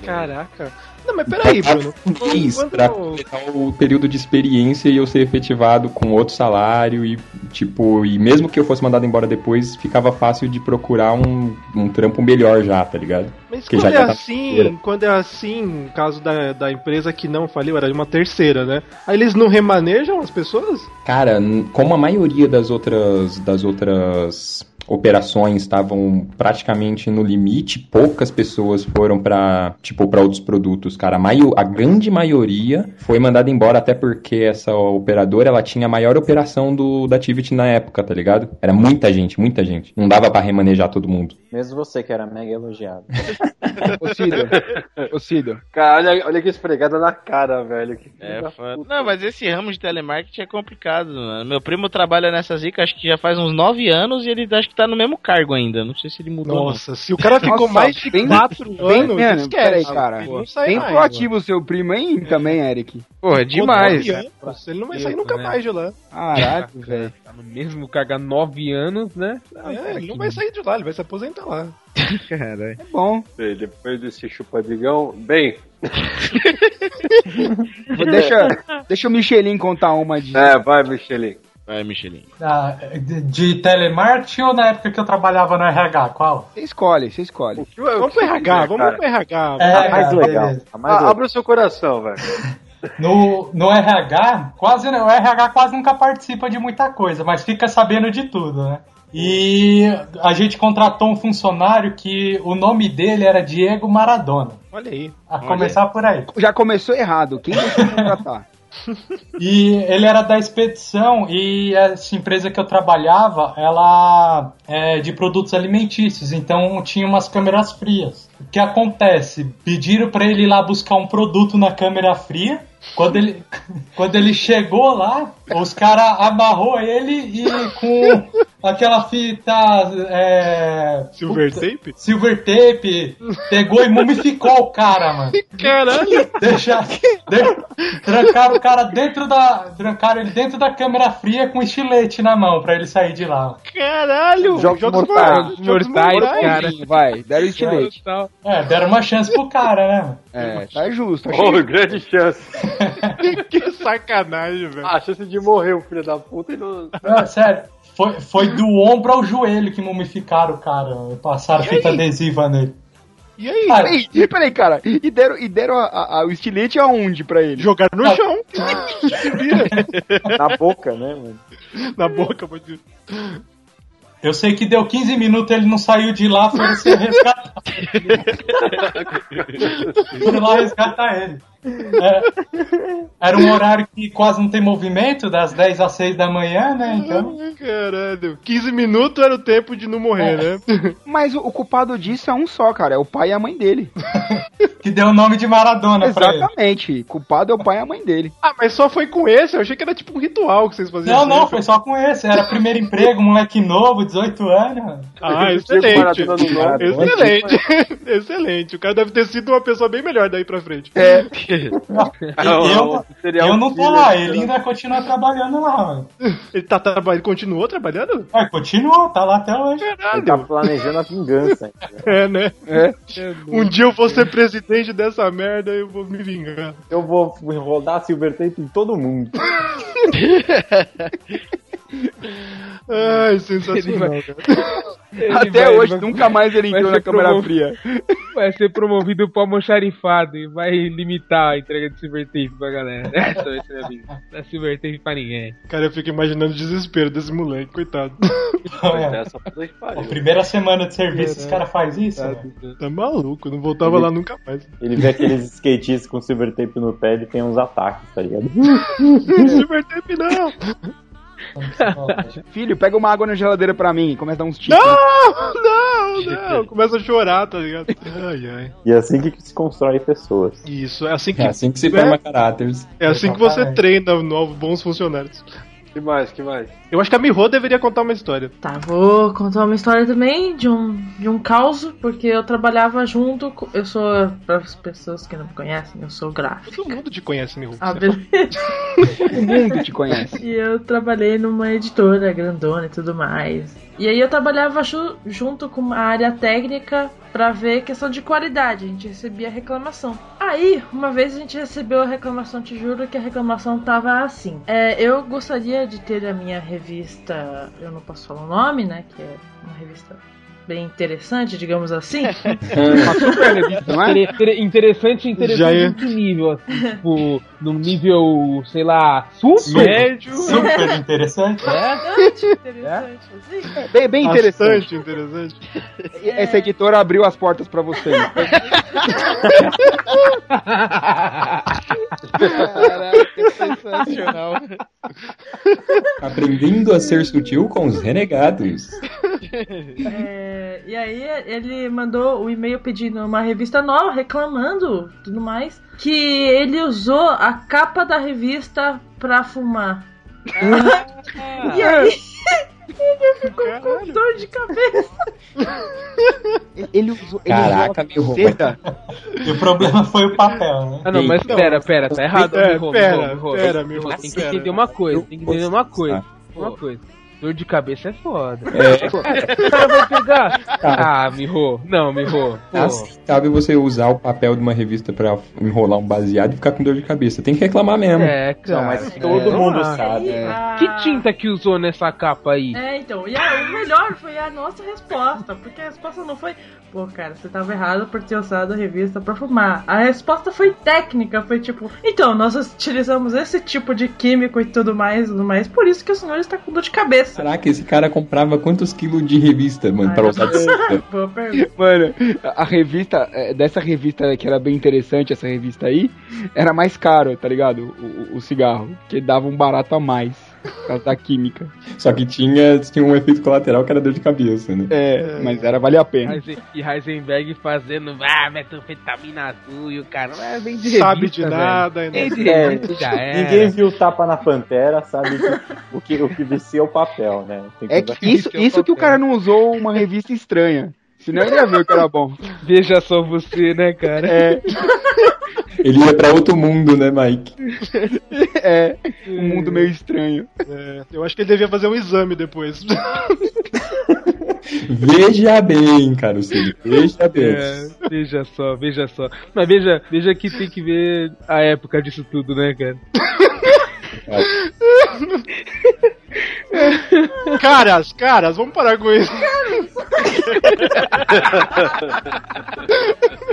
Caraca. Não, mas peraí, Bruno. Quando- pra completar o período de experiência e eu ser efetivado com outro salário e, tipo, e mesmo que eu fosse mandado embora depois, ficava fácil de procurar um, um trampo melhor já, tá ligado? Mas Que quando já é já tá assim, quando é assim, caso da, da empresa que não faliu, era de uma terceira, né? Aí eles não remanejam as pessoas? Cara, como a maioria das outras das outras operações estavam praticamente no limite, poucas pessoas foram pra, tipo, para outros produtos, cara. A, maio- a grande maioria foi mandada embora até porque essa operadora, ela tinha a maior operação do da Tivit na época, tá ligado? Era muita gente, muita gente. Não dava pra remanejar todo mundo. Mesmo você que era mega elogiado. Ô, Cido. Ô, Cido. Cara, olha, olha que esfregada na cara, velho. Que É puta. Não, mas esse ramo de telemarketing é complicado, mano. Meu primo trabalha nessa zica, acho que já faz uns 9 anos e ele acho que tá no mesmo cargo ainda. Não sei se ele mudou. não. Nossa, se o cara ficou Nossa, mais de bem- quatro Bem, anos, mano, esquece. cara. Não sai Proativo o seu primo aí também, Eric. Porra, é demais. Anos, Ele não vai sair nunca Né? mais de lá. Caralho, velho. Tá no mesmo há nove anos, né? É, ele não vai sair de lá, ele vai se aposentar lá. <laughs> Caralho. É bom. Bem, Depois desse chupadigão, bem, <laughs> Deixa, deixa o Michelin contar uma de. é, vai, Michelin. Vai, Michelin. Ah, de, de telemarketing ou na época que eu trabalhava no RH? Qual? Você escolhe, você escolhe. Vamos pro RH, vamos pro RH. É, A mais cara, legal. beleza. A mais Ah, legal. abre o seu coração, velho. <laughs> No, no RH, quase o RH quase nunca participa de muita coisa, mas fica sabendo de tudo, né? E a gente contratou um funcionário que o nome dele era Diego Maradona. Olha aí. A começar por aí. Já começou errado. Quem deixou contratar? <laughs> E ele era da expedição e essa empresa que eu trabalhava, ela é de produtos alimentícios, então tinha umas câmeras frias. O que acontece? Pediram para ele ir lá buscar um produto na câmera fria. Quando ele, <laughs> quando ele chegou lá, os caras amarrou ele e com aquela fita é, Silver puta- tape? silver tape pegou e mumificou o cara, mano. Caralho! Deixa, de- trancaram o cara dentro da. Trancaram ele dentro da câmera fria com estilete na mão pra ele sair de lá. Caralho! Jogos Jogos mortais. mortais, jogos Mortais, mortais. cara. Vai, deram estilete. É, deram uma chance pro cara, né? É, tá justo. Achei Ô, grande chance. <laughs> que sacanagem, velho. A chance de morrer o filho da puta e não. Não, sério. Foi, foi do ombro ao joelho que mumificaram o cara. Passaram fita adesiva nele. E aí? Cara, Peraí, e peraí, cara. E deram, e deram a- a- a- o estilete aonde pra ele? Jogaram no chão. <laughs> <laughs> Se vira. Na boca, né, mano? Na boca, pode eu sei que deu 15 minutos ele não saiu de lá, foi ser resgatar. Foram lá resgatar ele. É, era um horário que quase não tem movimento, das 10 às 6 da manhã, né? Então. Caralho. 15 minutos era o tempo de não morrer, né? Mas o, o culpado disso é um só, cara. É o pai e a mãe dele. <laughs> Que deu o nome de Maradona pra ele. Exatamente. Culpado é o pai e a mãe dele. Ah, mas só foi com esse? Eu achei que era tipo um ritual que vocês faziam. Não, não, foi só com esse. Era primeiro emprego, moleque novo, 18 anos. Ah, excelente. Nome. Excelente. <laughs> Excelente. O cara deve ter sido uma pessoa bem melhor daí pra frente. É. Eu, eu não tô lá, ele ainda continua trabalhando lá, mano. Ele tá trabalhando, ele continuou trabalhando? É, continua, tá lá até hoje. Ele tá planejando a vingança. É, né? É. Um dia eu vou ser presidente dessa merda e eu vou me vingar. Eu vou rodar Silver Tape em todo mundo. <laughs> <laughs> Ai, sensacional. Até vai- hoje, vai- nunca mais ele entrou na câmera promovido. fria. <laughs> Vai ser promovido para almoxarifado e vai limitar a entrega de Silver Tape pra galera. <laughs> Essa vai ser a vida. Não é Silver Tape pra ninguém. Cara, eu fico imaginando o desespero desse moleque, coitado. É. A primeira semana de serviço, os caras fazem isso? velho? Tá maluco, não voltava lá nunca mais. Ele vê aqueles skatistas com Silver Tape no pé e tem uns ataques, tá ligado? Silver Tape não! <laughs> Filho, pega uma água na geladeira pra mim. Começa a dar uns tiros. Não, não, não. Começa a chorar, tá ligado? Ai, ai. E é assim que se constrói pessoas. Isso, é assim que, É assim que se é, forma caráteres. é assim que você treina novos bons funcionários. Que mais, que mais? Eu acho que a Miho deveria contar uma história. Tá, vou contar uma história também de um, de um caos, porque eu trabalhava junto. com- eu sou, para as pessoas que não me conhecem, eu sou gráfica. Todo mundo te conhece, Miho. Ah, beleza. Todo <laughs> mundo te conhece. E eu trabalhei numa editora grandona e tudo mais. E aí eu trabalhava ju- junto com a área técnica pra ver questão de qualidade. A gente recebia reclamação. Aí, uma vez a gente recebeu a reclamação, te juro que a reclamação tava assim. É, eu gostaria de ter a minha revista, eu não posso falar o nome, né? Que é uma revista bem interessante, digamos assim. <laughs> Uma super revista, não é? Inter- inter- interessante, interessante Já é. nível, assim, tipo, num nível, sei lá, super? Médio. Super interessante. Bastante interessante, assim. Bem, bem interessante. Interessante. Essa editora abriu as portas pra você. <laughs> Caraca, sensacional. Aprendendo a ser sutil com os renegados. É, e aí ele mandou o e-mail pedindo uma revista nova, reclamando tudo mais, que ele usou a capa da revista pra fumar. <laughs> e aí <laughs> ele ficou com dor de cabeça. <laughs> Ele usou. Ele Caraca, usou meu, seda. E o problema foi o papel, né? Ah, não, mas Não. pera, pera, tá errado. É, Miho, pera, Miho, Miho. pera, Miho, Miho, Tem que pera. entender uma coisa, tem que entender uma coisa. Uma coisa. Dor de cabeça é foda. O cara vai pegar. Ah, Miho. Não. Assim, cabe você usar o papel de uma revista pra enrolar um baseado e ficar com dor de cabeça. Tem que reclamar mesmo. É, cara. Não, mas é, todo não mundo acho. sabe. A- Que tinta que usou nessa capa aí? É, então, e a- o melhor foi a nossa resposta, porque a resposta não foi, pô, cara, você tava errado por ter usado a revista pra fumar. A resposta foi técnica, foi tipo, então, nós utilizamos esse tipo de químico e tudo mais, tudo mais, por isso que o senhor está com dor de cabeça. Caraca, esse cara comprava quantos quilos de revista, mano, Ai, pra usar de? Boa pergunta. Mano, a revista, é, dessa revista que era bem interessante, essa revista aí, era mais caro, tá ligado? O, o- o cigarro, que dava um barato a mais, por causa da química. Só que tinha, tinha um efeito colateral que era dor de cabeça, né? É, mas era, valia a pena. Heisen- E Heisenberg fazendo, ah, metanfetamina azul e o cara não é bem de Sabe revista, de velho. nada. ainda. Bem de É, revista já é. Ninguém viu o tapa na pantera, sabe que- o, que, o que vicia é o papel, né? Tem É que isso, isso que o cara não usou uma revista estranha. Senão ele ia ver o que era bom. <laughs> Veja só você, né, cara? É, <laughs> <laughs> Ele ia pra outro mundo, né, Mike? <laughs> é, um mundo meio estranho. É, eu acho que ele devia fazer um exame depois. <laughs> Veja bem, cara, Cid, veja bem. É, veja só, veja só. Mas veja, veja que tem que ver a época disso tudo, né, cara? Caras, caras, vamos parar com isso.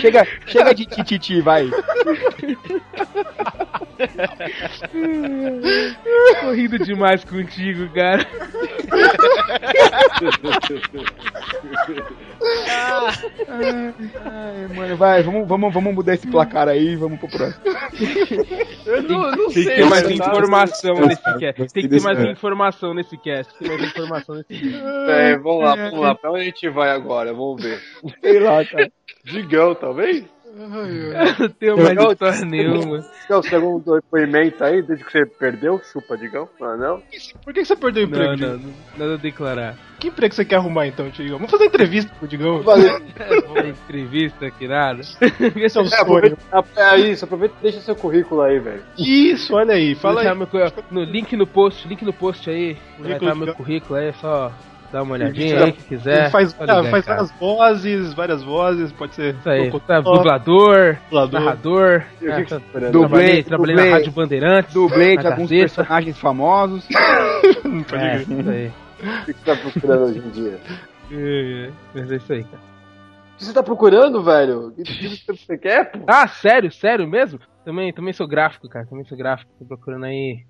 Chega, chega de tititi, vai. Tô rindo demais contigo, cara. Ai, mano, vai, vamos, vamos, vamos mudar esse placar aí, vamos pro próximo. Eu não, não Tem que sei. ter mais informação nesse cast. Tem que ter mais informação nesse cast. Tem mais informação nesse cast. É, vamos lá, vamos lá. Pra onde a gente vai agora? Vamos ver. Sei lá, cara. Digão, talvez? <laughs> não tenho mais Eu- história nenhuma. Quer o segundo depoimento aí, desde que você perdeu, chupa, digão? Ah, não? Por que você perdeu o emprego, Não, não, não, nada a declarar. Que emprego você quer arrumar então, Digão? Vamos fazer entrevista pro Digão. Uma entrevista que nada. <laughs> Esse é o É, sonho. aproveita, é isso, aproveita e deixa seu currículo aí, velho. Isso, olha aí, fala aí. meu no link no post, link no post aí. Vai estar de- meu currículo aí, é só dar uma olhadinha aí, que quiser. Ele faz, ah, faz várias vozes, várias vozes, pode ser. Isso aí, tá, dublador, dublador. narrador. Eu é, fico tá- esperando. trabalhei, trabalhei dublê. na Rádio Bandeirantes. Dublê de alguns Gazeta. personagens famosos. <laughs> Pode É, isso aí. O que você tá procurando hoje em dia? É, é, Mas é isso aí, cara. O que você tá procurando, velho? Que tipo de você quer, pô? Ah, sério, sério mesmo? Também, também sou gráfico, cara. Também sou gráfico. Tô procurando aí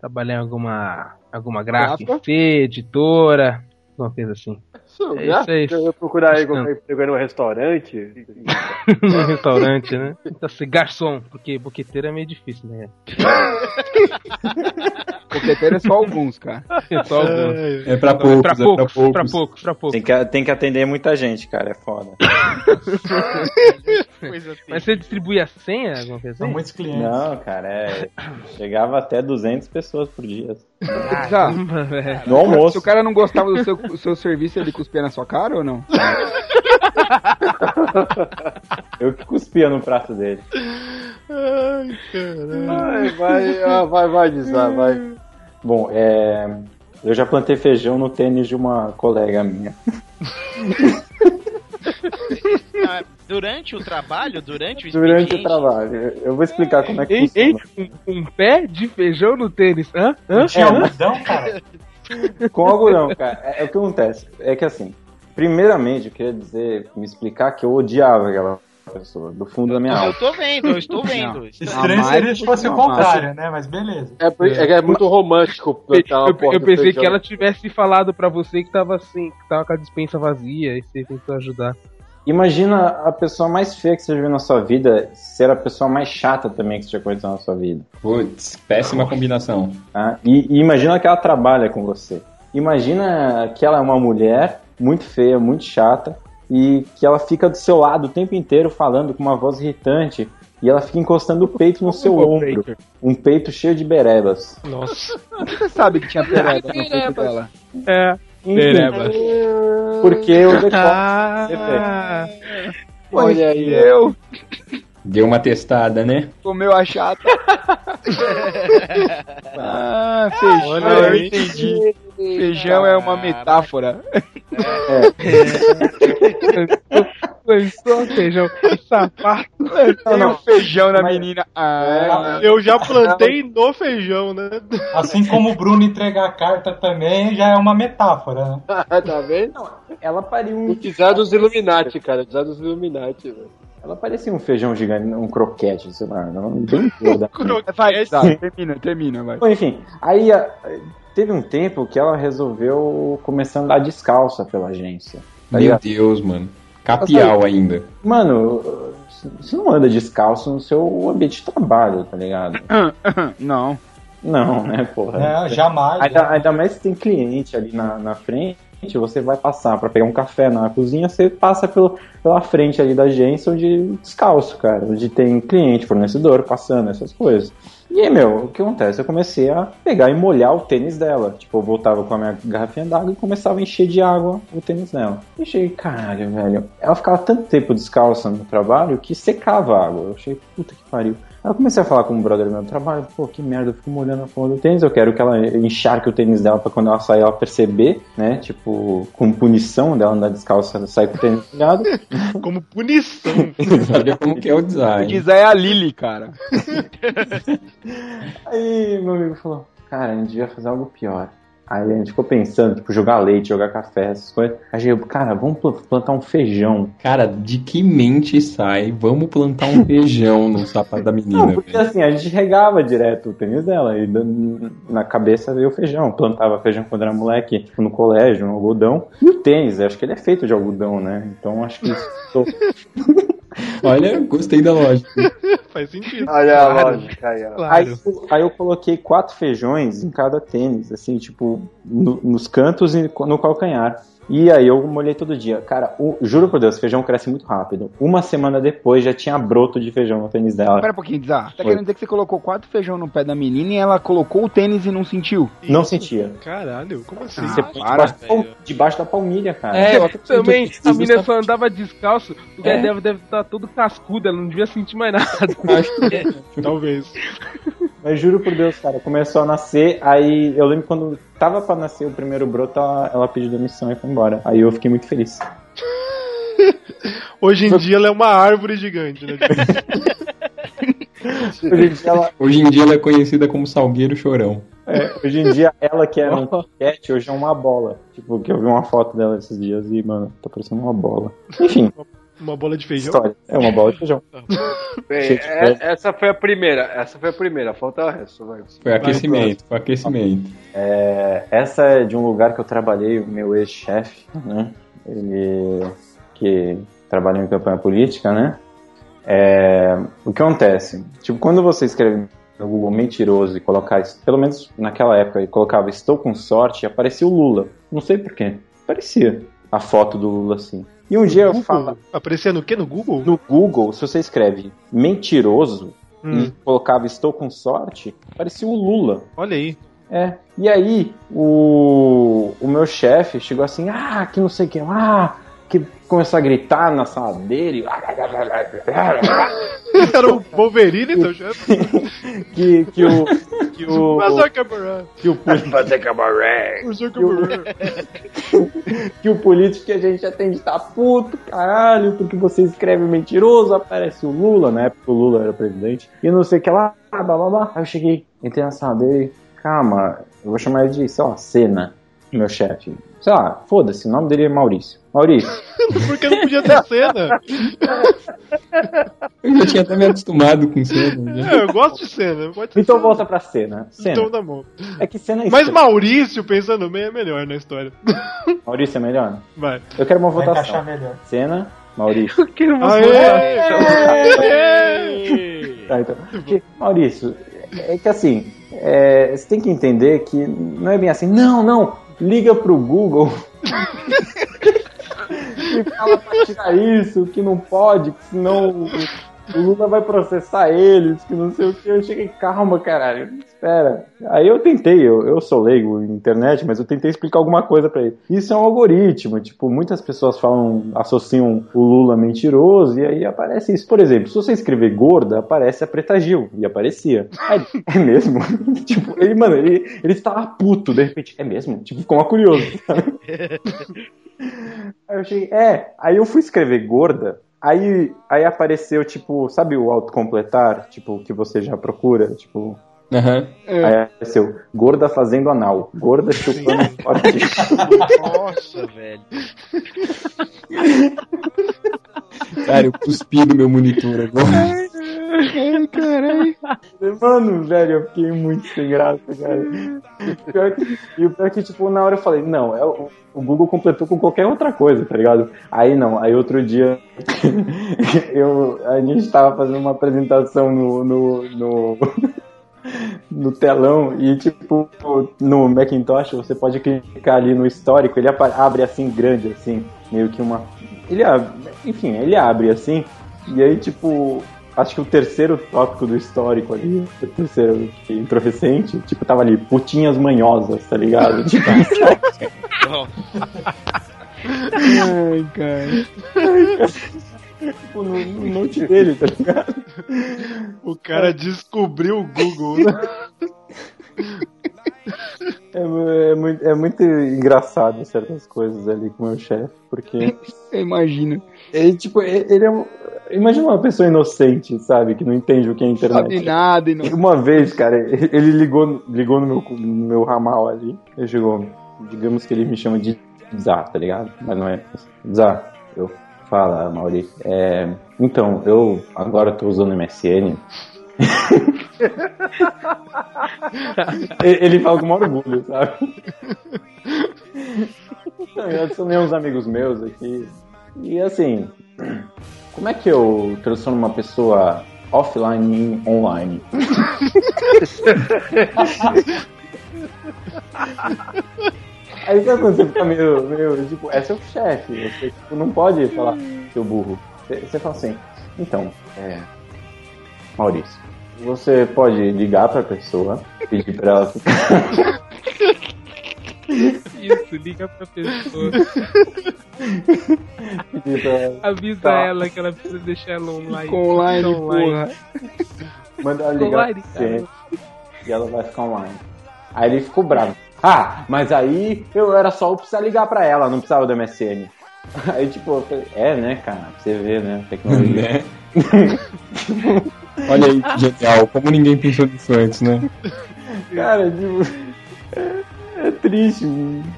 trabalhar em alguma, alguma gráfica, editora, alguma coisa assim. Isso, É né? isso aí. Eu procurar aí qualquer emprego no restaurante. <laughs> no restaurante, né? Ser garçom, porque boqueteiro é meio difícil, né? <laughs> Coqueteiro é só alguns, cara. É só alguns. É pra É poucos, pra é pra poucos, poucos. pra poucos, pra poucos. Tem que, tem que atender muita gente, cara, é foda. <laughs> Mas você distribui a senha, alguma coisa São assim? muitos clientes. Não, cara, é. Chegava até 200 pessoas por dia. Caramba. No almoço. Se o cara não gostava do seu, seu serviço, ele cuspia na sua cara ou não? <laughs> Eu que cuspia no prato dele. Ai, caralho. Vai, vai, ah, vai, vai, Dizar, vai. Bom, é. Eu já plantei feijão no tênis de uma colega minha. <laughs> Ah, durante o trabalho, durante o Durante o trabalho. Eu vou explicar como é que Ei, ei, funciona. um, um pé de feijão no tênis. Hã? Hã? Tinha É, algodão, cara? <laughs> Com algodão, cara. É, é o que acontece. É que assim, primeiramente eu queria dizer, me explicar que eu odiava aquela pessoa, do fundo da minha Eu alma. tô vendo, eu estou vendo. Estranho seria se fosse o contrário, né? Mas beleza. É, é é muito romântico Eu, eu do pensei que ela tivesse falado pra você que tava assim, que tava com a dispensa vazia e você tentou ajudar. Imagina a pessoa mais feia que você já viu na sua vida ser a pessoa mais chata também que você já conheceu na sua vida. Putz, péssima combinação. tá? E, e imagina que ela trabalha com você. Imagina que ela é uma mulher muito feia, muito chata, e que ela fica do seu lado o tempo inteiro falando com uma voz irritante, e ela fica encostando o peito no seu <laughs> ombro. Um peito cheio de berebas. Nossa. Você sabe que tinha pereba no peito dela? É. Enfim, Berebas. porque eu decosto. Ah, Olha aí. Eu, Deu uma testada, né? comeu a chata. <laughs> ah, feijão, Olha eu aí. entendi. Feijão é uma metáfora. foi só feijão. Sapato. Tem um feijão na Mas- menina. Ah, Eu já plantei no feijão, né? Assim como o Bruno entregar a carta também já é uma metáfora, né? tá vendo? Ela pariu O um, Dizar dos Illuminati, cara. O Dizar dos Illuminati, velho. ela parecia um feijão gigante, um croquete, sei lá, não, toda. <laughs> vai, tá, termina, termina, vai. Bom, enfim, aí a- teve um tempo que ela resolveu começar a andar descalça pela agência. Tá Meu ligado? Deus, mano. Capial ainda. Mano, você não anda descalço no seu ambiente de trabalho, tá ligado? <coughs> Não. Não, né, porra? Não, jamais. Ainda, ainda mais se tem cliente ali na, na frente, você vai passar pra pegar um café na cozinha, você passa pelo, pela frente ali da agência onde descalço, cara, onde tem cliente, fornecedor passando, essas coisas. E aí, meu, o que acontece? Eu comecei a pegar e molhar o tênis dela. Tipo, eu voltava com a minha garrafinha d'água e começava a encher de água o tênis dela. Eu achei, caralho, velho. Ela ficava tanto tempo descalça no trabalho que secava a água. Eu achei, puta que pariu. Aí eu comecei a falar com um brother meu do trabalho, pô, que merda, eu fico molhando a porra do tênis, eu quero que ela encharque o tênis dela pra quando ela sair ela perceber, né, tipo, como punição dela andar descalça, sair com o tênis molhado. <laughs> Como punição. <laughs> Sabe como que é o design. Diz é a Lily, cara. <laughs> Aí meu amigo falou, cara, a gente devia fazer algo pior. Aí a gente ficou pensando, tipo, jogar leite, jogar café, essas coisas. Aí eu, cara, vamos pl- plantar um feijão. Cara, de que mente sai? Vamos plantar um feijão no sapato da menina, Não, porque velho. assim, a gente regava direto o tênis dela e na cabeça veio o feijão. Plantava feijão quando era moleque, tipo, no colégio, no algodão. E o tênis, acho que ele é feito de algodão, né? Então acho que isso. <laughs> Olha, gostei da lógica. <laughs> Faz sentido. Olha a Claro. lógica aí, ó. Aí, eu- aí eu coloquei quatro feijões em cada tênis, assim, tipo, no- nos cantos e no calcanhar. E aí eu molhei todo dia. Cara, o- juro por Deus, feijão cresce muito rápido. Uma semana depois já tinha broto de feijão no tênis dela. Pera um pouquinho, Dizar. Tá Oi. querendo dizer que você colocou quatro feijão no pé da menina e ela colocou o tênis e não sentiu? Não sentia. Caralho, como assim? Você põe debaixo, da pal- debaixo da palmilha, cara. É, Ela também, a menina só andava descalço, o É. é. deve deve estar todo cascudo, ela não devia sentir mais nada. <laughs> Talvez. Mas juro por Deus, cara, começou a nascer, aí eu lembro quando tava pra nascer o primeiro broto, ela, ela pediu demissão e foi embora. Aí eu fiquei muito feliz. <laughs> Hoje em dia ela é uma árvore gigante, né? Hoje em dia ela, Hoje em dia ela é conhecida como Salgueiro Chorão. é, hoje em dia, ela que era um cat, hoje é uma bola. Tipo, que eu vi uma foto dela esses dias e, mano, tá parecendo uma bola. Enfim, Uma bola de feijão. história. É uma bola de feijão. <laughs> Bem, Gente, é- essa foi a primeira. Essa foi a primeira. Falta o resto, vai. Foi aquecimento, foi aquecimento. É, essa é de um lugar que eu trabalhei, o meu ex-chefe, né? Ele que trabalhou em campanha política, né? É, o que acontece? Tipo, quando você escreve no Google mentiroso e colocar, isso- pelo menos naquela época, ele colocava estou com sorte, aparecia o Lula. Não sei porquê. Aparecia a foto do Lula assim. E um dia eu falo Aparecia no quê? No Google? no Google, se você escreve mentiroso Hum. e colocava estou com sorte, aparecia o Lula. Olha aí. É. E aí, o, o meu chefe chegou assim, ah, que não sei o que lá, que começou a gritar na sala dele. <laughs> Era o Wolverine, teu <laughs> chefe. que, que o. Que o. Que o, <laughs> que o político que a gente atende tá puto, caralho, porque você escreve mentiroso, aparece o Lula, na época o Lula era presidente, e não sei o que lá, blá blá blá. Aí eu cheguei, entrei na sala dele, calma, eu vou chamar ele de, sei lá, Cena, meu chefe. Sei lá, foda-se, o nome dele é Maurício. Maurício, <laughs> Porque não podia ter cena. Eu já tinha até me acostumado com cena. né? É, eu gosto de cena. Pode ser então cena. volta pra Cena. Cena. Então tá bom. É que Cena é Mas estranho. Maurício, pensando bem, é melhor na história. <laughs> Maurício é melhor? Vai. Eu quero uma Vai votação. melhor. Cena, Maurício. Quero uma Aê! Tá, então. Porque, Maurício, é que assim, é, você tem que entender que não é bem assim, não, não, liga pro Google. <laughs> E fala pra tirar isso, que não pode, que senão o, Lula vai processar eles, que não sei o que. Eu cheguei, calma, caralho, espera. Aí eu tentei, eu, eu sou leigo em internet, mas eu tentei explicar alguma coisa pra ele. Isso é um algoritmo, tipo, muitas pessoas falam, associam o Lula mentiroso e aí aparece isso. Por exemplo, se você escrever gorda, aparece a Preta Gil, e aparecia. Aí, é mesmo? <laughs> tipo, ele, mano, ele, ele estava puto, de repente, é mesmo? Tipo, ficou uma curioso, sabe? <laughs> Aí eu cheguei, é, aí eu fui escrever gorda, aí, aí apareceu, tipo, sabe o autocompletar, tipo, que você já procura, tipo, Aham. aí apareceu, gorda fazendo anal, gorda chupando forte. Nossa, velho. Cara, eu cuspi no meu monitor agora. <laughs> Mano, velho, eu fiquei muito sem graça, cara. E o pior que, tipo, na hora eu falei, não, é o, o Google completou com qualquer outra coisa, tá ligado? Aí não, aí outro dia <laughs> eu, a gente tava fazendo uma apresentação no, no, no, no telão e, tipo, no Macintosh você pode clicar ali no histórico, ele abre assim, grande, assim, meio que uma. Ele abre, enfim, ele abre assim, e aí, tipo, acho que o terceiro tópico do histórico ali, o terceiro que entrou recente, tipo, tava ali, putinhas manhosas, tá ligado? <laughs> Tipo, Ai, cara. tipo, no, no note dele, tá ligado? O cara descobriu o Google, né? É, mu- é muito, é muito engraçado certas coisas ali com o meu chefe, porque <laughs> Eu imagino. ele, tipo, ele ele é um, Imagina uma pessoa inocente, sabe, que não entende o que é internet. Sabe nada e não. Uma vez, cara, ele ligou, ligou no, meu, no meu ramal ali. Ele chegou, digamos que ele me chama de Zá, tá ligado? Mas não é. Zá, eu. Fala, Mauri. É, então, eu agora tô usando MSN. <laughs> ele fala com maior orgulho, sabe? Eu adicionei uns amigos meus aqui. E assim, como é que eu transformo uma pessoa offline em online? <laughs> Aí sabe quando você fica meio, meio tipo, é seu chefe, você tipo, não pode falar seu burro. Você, você fala assim, então, é. Maurício, você pode ligar pra pessoa, pedir pra ela ficar. <laughs> Isso, liga pra pessoa. Avisa Tá. ela que ela precisa deixar ela online. Ficou online, Fica porra. Manda ela ligar online, pra você e ela vai ficar online. Aí ele ficou bravo. Ah, mas aí eu era só eu precisar ligar pra ela, não precisava do MSN. <laughs> Aí tipo, eu falei, é né, cara, pra você ver, né, tecnologia. Né? <laughs> Olha aí, que genial. Como ninguém pensou nisso antes, né? Cara, tipo, é, triste.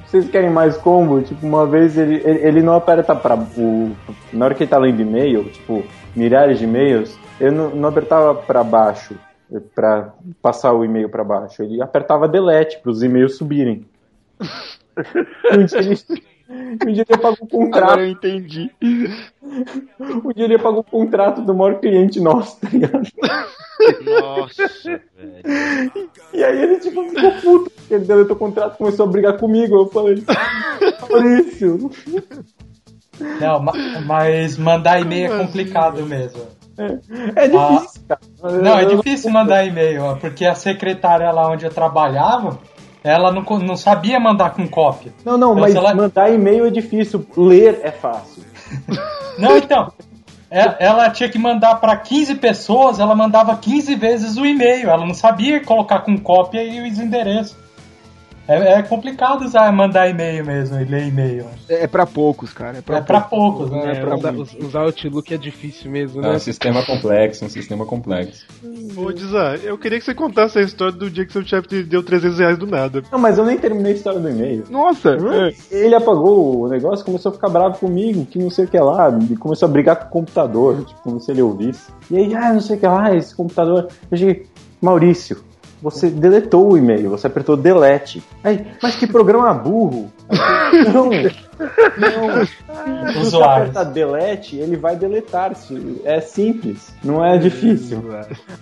Vocês querem mais combo? Tipo, uma vez ele, ele, ele não aperta pra. O, na hora que ele tá lendo e-mail, tipo, milhares de e-mails, ele não, não apertava pra baixo, pra passar o e-mail pra baixo. Ele apertava delete pros e-mails subirem. <laughs> Um dia ele, pagou um Agora contrato. eu entendi. Um dia ele pagou um contrato do maior cliente nosso, tá ligado? Nossa, velho. E aí ele, tipo, ficou puto. Ele deletou o contrato, começou a brigar comigo. Eu falei, Maurício. Não, ma- mas mandar e-mail é complicado mesmo. É difícil, cara. Não, é difícil mandar e-mail, porque a secretária lá onde eu trabalhava, ela não, não sabia mandar com cópia. Não, não, Então, mas ela- mandar e-mail é difícil. Ler é fácil. <laughs> Não, então. é- Ela tinha que mandar para 15 pessoas, ela mandava 15 vezes o e-mail. Ela não sabia colocar com cópia e os endereços. É, é complicado usar, mandar e-mail mesmo, e ler e-mail. É pra poucos, cara. É pra, É pra poucos, né? É, usar, us- usar Outlook é difícil mesmo, É né? um sistema complexo, um sistema complexo. Ô, Dizan, eu queria que você contasse a história do dia que seu chefe te deu 300 reais do nada. Não, mas eu nem terminei a história do e-mail. Nossa! Ele apagou o negócio, começou a ficar bravo comigo, que não sei o que lá, e começou a brigar com o computador, tipo, como se ele ouvisse. E aí, ah, não sei o que lá, esse computador. Eu cheguei, Maurício, você deletou o e-mail, você apertou delete. Aí, mas que programa burro! <laughs> Não, não. Se você apertar delete, ele vai deletar. se- É simples, não é difícil.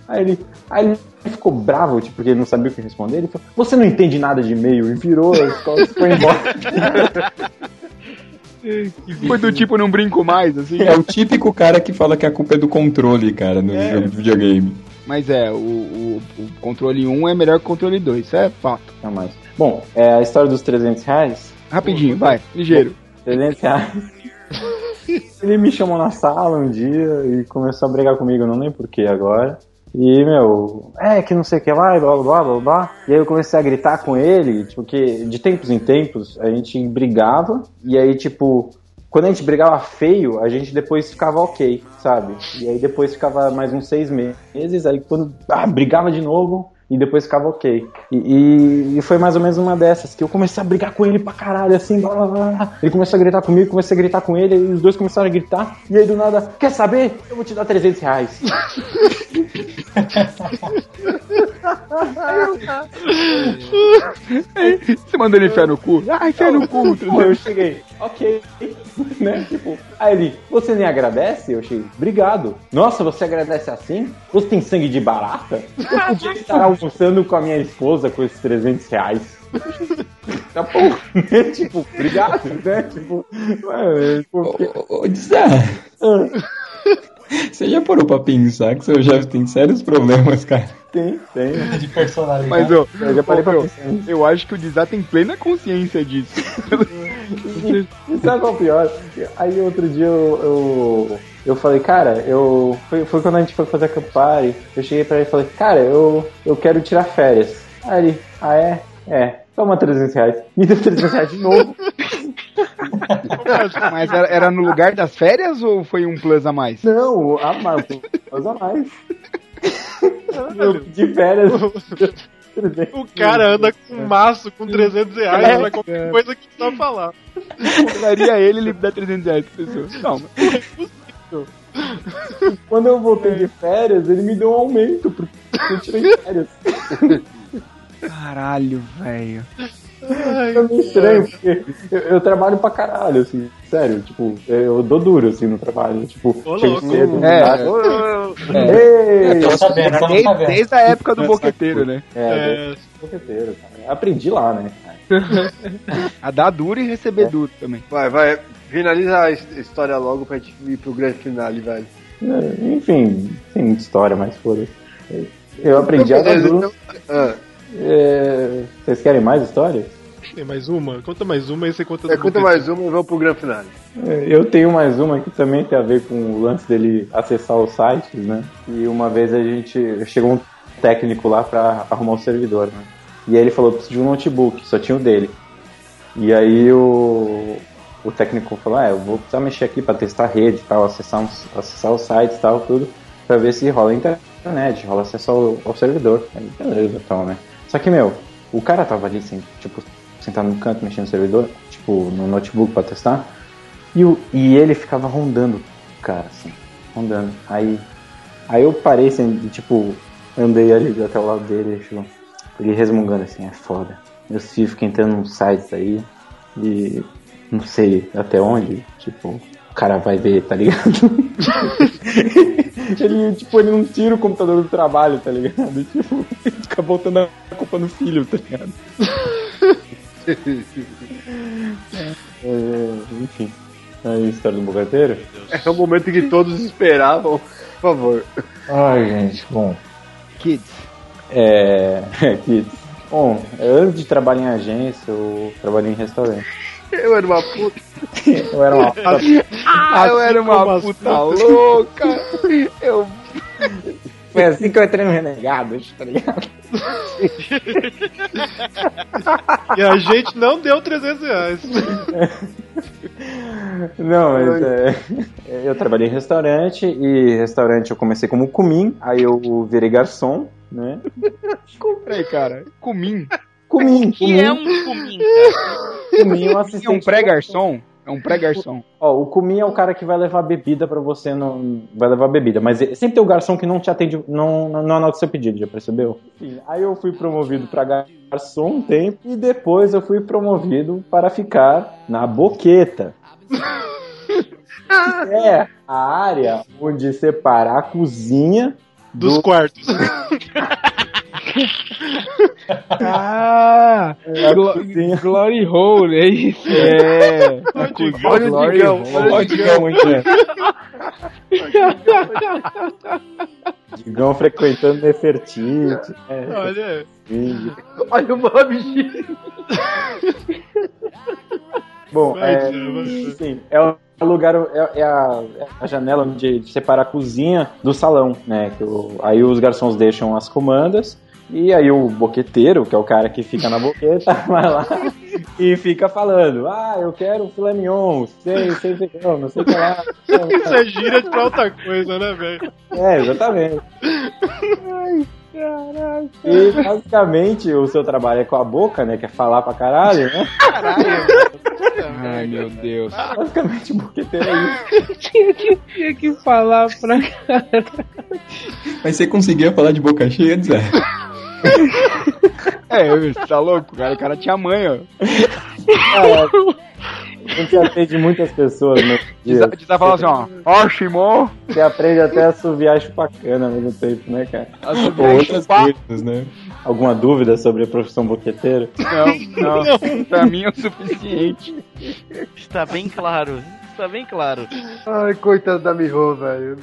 Aí ele, aí ele ficou bravo, tipo, porque ele não sabia o que responder. Ele falou: Você não entende nada de e-mail? E virou as costas e foi embora. <laughs> Foi do tipo, não brinco mais, assim. É o típico cara que fala que a culpa é do controle, cara, no jogo de videogame. Mas é, o, o, o controle 1 é melhor que o controle 2, isso é fato. Não mais. Bom, é a história dos 300 reais. Rapidinho, vai, ligeiro. 300 reais. <laughs> Ele me chamou na sala um dia e começou a brigar comigo, não lembro porquê agora. E, meu, é que não sei o que lá, e blá blá blá blá blá. E aí eu comecei a gritar com ele, tipo, que de tempos em tempos a gente brigava, e aí, tipo, quando a gente brigava feio, a gente depois ficava ok, sabe? E aí depois ficava mais uns seis meses, aí quando ah, brigava de novo, e depois ficava ok. E, e- e foi mais ou menos uma dessas, que eu comecei a brigar com ele pra caralho, assim, blá blá blá. Ele começou a gritar comigo, comecei a gritar com ele, e os dois começaram a gritar, e aí do nada, quer saber? Eu vou te dar 300 reais. <laughs> <laughs> Você mandou ele enfiar no cu? Ah, enfia no cu. Aí eu cheguei, ok, <laughs> né? Tipo, aí ele, você nem agradece? Eu cheguei, obrigado. Nossa, você agradece assim? Você tem sangue de barata? Eu podia estar almoçando com a minha esposa com esses 300 reais. Tá bom, né? <laughs> Tipo, obrigado, né? Tipo, é, tipo, Ô, você já parou pra pensar que seu chefe tem sérios problemas, cara? tem, tem. De personalidade. Mas, ó, Eu já parei pra pensar eu acho que o Dizá tem plena consciência disso. E sabe qual é o pior? Aí outro dia eu, eu, eu falei, cara, eu. Foi, foi quando a gente foi fazer a Campari. Eu cheguei pra ele e falei, cara, eu, eu quero tirar férias. Aí ele, ah é? É, toma 300 reais. Me deu 300 reais de novo. Mas era, era no lugar das férias ou foi um plus a mais? Não, a mais, a mais. <laughs> Eu pedi férias. O cara anda com um maço com 300 reais É. pra qualquer coisa que só falar. Daria ele ele me dá 300 reais pra pessoa. Calma. Quando eu voltei de férias, ele me deu um aumento porque eu tirei férias. <laughs> Caralho, velho. É meio estranho, porque eu, eu trabalho pra caralho, assim, sério, tipo, eu dou duro, assim, no trabalho, tipo, Ô, chego louco. cedo, É. Ei! Tô sabendo, tô Desde, sabendo. desde a época do boqueteiro, né? É, é. boqueteiro, cara. Aprendi lá, né? A dar duro e receber duro também. Vai, vai. Finaliza a his- história logo pra gente ir pro grande finale, velho. É, Enfim, tem muita história, mas foda-se. Eu aprendi a dar duro. então- ah, É, Vocês querem mais histórias? Tem mais uma? Conta mais uma e você conta é, conta mais uma e vamos pro grande finale. É, Eu tenho mais uma que também tem a ver com o lance dele acessar os sites, né? E uma vez a gente chegou um técnico lá pra arrumar o servidor, né? E aí ele falou, preciso de um notebook, só tinha o dele. E aí o, o técnico falou, ah, eu vou precisar mexer aqui pra testar a rede e tal, acessar, uns, acessar os sites e tal, tudo, pra ver se rola internet, rola acesso ao, ao servidor. Aí, beleza, então, né? Só que, meu, o cara tava ali, assim, tipo, sentado no canto mexendo no servidor, tipo, no notebook pra testar. E, o, e ele ficava rondando o cara, assim, rondando. Aí, aí eu parei, assim, tipo, andei ali até o lado dele, tipo, ele resmungando assim, é foda. Filhos ficam entrando nos sites aí e não sei até onde, tipo, o cara vai ver, tá ligado? <laughs> ele, tipo, ele não tira o computador do trabalho, tá ligado? Tipo, ele fica botando a culpa no filho, tá ligado? <laughs> É, enfim. Aí, história do bogateiro? É o momento que todos esperavam. Por favor. Ai, gente, bom. Kids. É. <laughs> Kids. Bom, antes de trabalhar em agência, eu trabalhei em restaurante. Eu era uma puta. Eu era uma puta. Ah, eu era uma puta louca. Eu. Foi assim que eu entrei no Renegados, tá ligado? E a gente não deu 300 reais. Não, mas é, eu trabalhei em restaurante e restaurante eu comecei como cumim, aí eu virei garçom, né? Peraí, cara. Cumim. Cumim, Que cumim, é um cumim, cara? Cumim é um É um assistente. pré-garçom? É um pré-garçom. Ó, o cumim é o cara que vai levar bebida pra você, não vai levar bebida, mas sempre tem o garçom que não te atende, não, não, anota seu pedido, já percebeu? Enfim, aí eu fui promovido pra garçom um tempo e depois eu fui promovido para ficar na boqueta. <laughs> é a área onde separa a cozinha Dos do quartos. <laughs> Ah! Glo- cozinha. Glory Hole, é isso? É. Olha o Glory Digão, Hole. olha o Digão né? Digão frequentando Nefertiti. É, Olha. Olha o Bob G. Bom, Vai, é, sim, é o lugar, é, é a, é a janela onde de separar a cozinha do salão, né? Que o- aí os garçons deixam as comandas e aí o boqueteiro, que é o cara que fica na boqueta, <laughs> vai lá e fica falando: Ah, eu quero filé mignon, sei, sei, sei, não, não sei o que lá. isso é gira pra outra coisa, né, velho? É, exatamente. E basicamente o seu trabalho é com a boca, né? Que é falar pra caralho, né? Ai, meu Deus. Basicamente o boqueteiro é isso. tinha, que, tinha que falar pra cara. Mas você conseguia falar de boca cheia, Zé? É, você tá louco? Cara, o cara tinha manha. A gente atende muitas pessoas, né? Você tá falando assim, ó. Ó, Shimon. Você aprende até a assoviar e chupar cana ao mesmo tempo, né, cara? Ou outras coisas, né? Alguma dúvida sobre a profissão boqueteiro? Não, não. Pra mim é o suficiente. Está bem claro. Está bem claro. Ai, coitado da Miho, velho.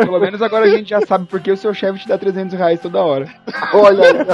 Pelo menos agora a gente já sabe porque o seu chefe te dá 300 reais toda hora. Olha,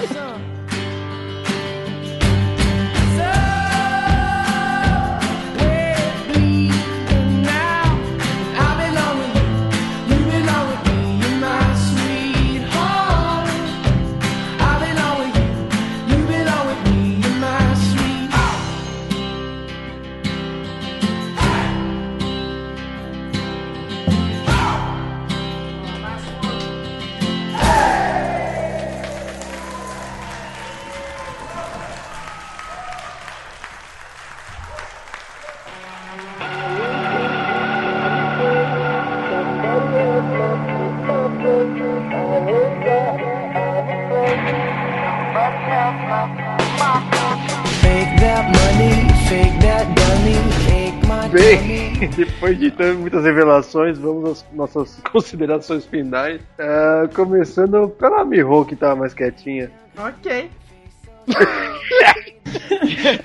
revelações, vamos às nossas <laughs> considerações finais. Ah, começando pela Miho, que tava mais quietinha. Ok.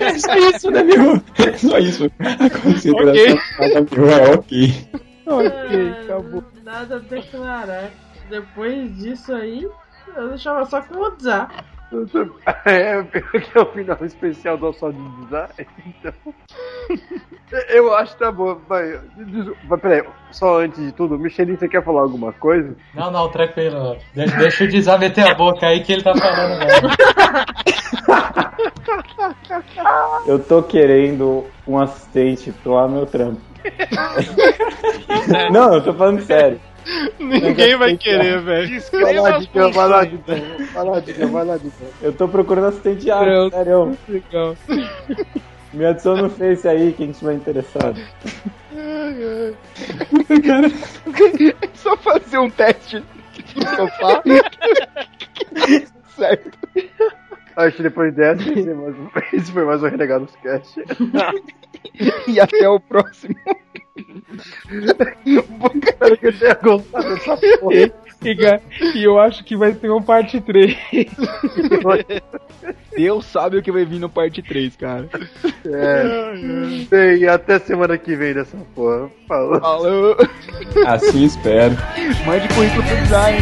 É só isso, né, meu? É só isso. A consideração okay. é ok. Ok, acabou. Nada a declarar. Depois disso aí, eu deixava só com o Zá. É, que é o final especial do Sol de Design, então. <laughs> Eu acho que tá bom. Vai, vai, peraí, só antes de tudo, Michelin, você quer falar alguma coisa? Não, não, tranquilo. Deixa, deixa o Dizar meter a boca aí que ele tá falando mesmo. <laughs> Eu tô querendo um assistente pro meu trampo. <laughs> Não, eu tô falando sério. Ninguém vai querer, velho. Vai lá, Dica, vai lá, Dica. Vai lá, Dica, vai lá, Dica. Eu tô procurando assistente de área, sério. Legal. Me adiciona no Face aí, quem estiver interessado. É <laughs> só fazer um teste no sofá. certo. Acho que depois dessa, esse foi mais um, <laughs> esse foi mais um Renegados Cast. e até o próximo. Espero que tenha gostado dessa porra. E eu acho que vai ter um parte 3. Deus sabe o que vai vir no parte 3, cara. É. Bem, até semana que vem dessa porra. Falou. Falou. Assim espero. Mande currículo pro design.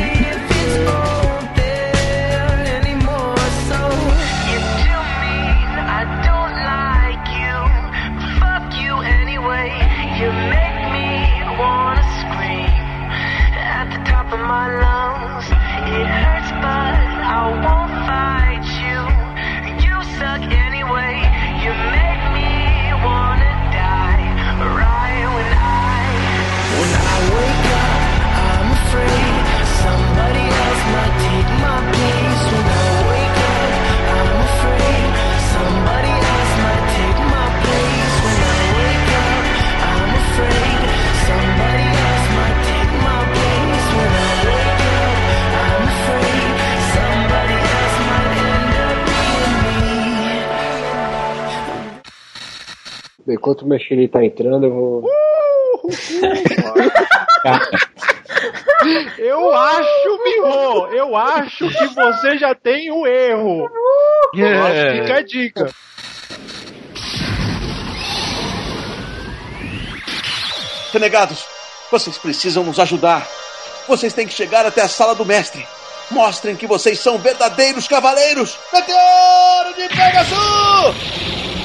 Enquanto o Michelin tá entrando, eu vou. <laughs> Eu acho, Miho, eu acho que você já tem o erro. É. Fica a dica. Renegados, vocês precisam nos ajudar. Vocês têm que chegar até a sala do mestre. Mostrem que vocês são verdadeiros cavaleiros. Meteoro de Pegasus!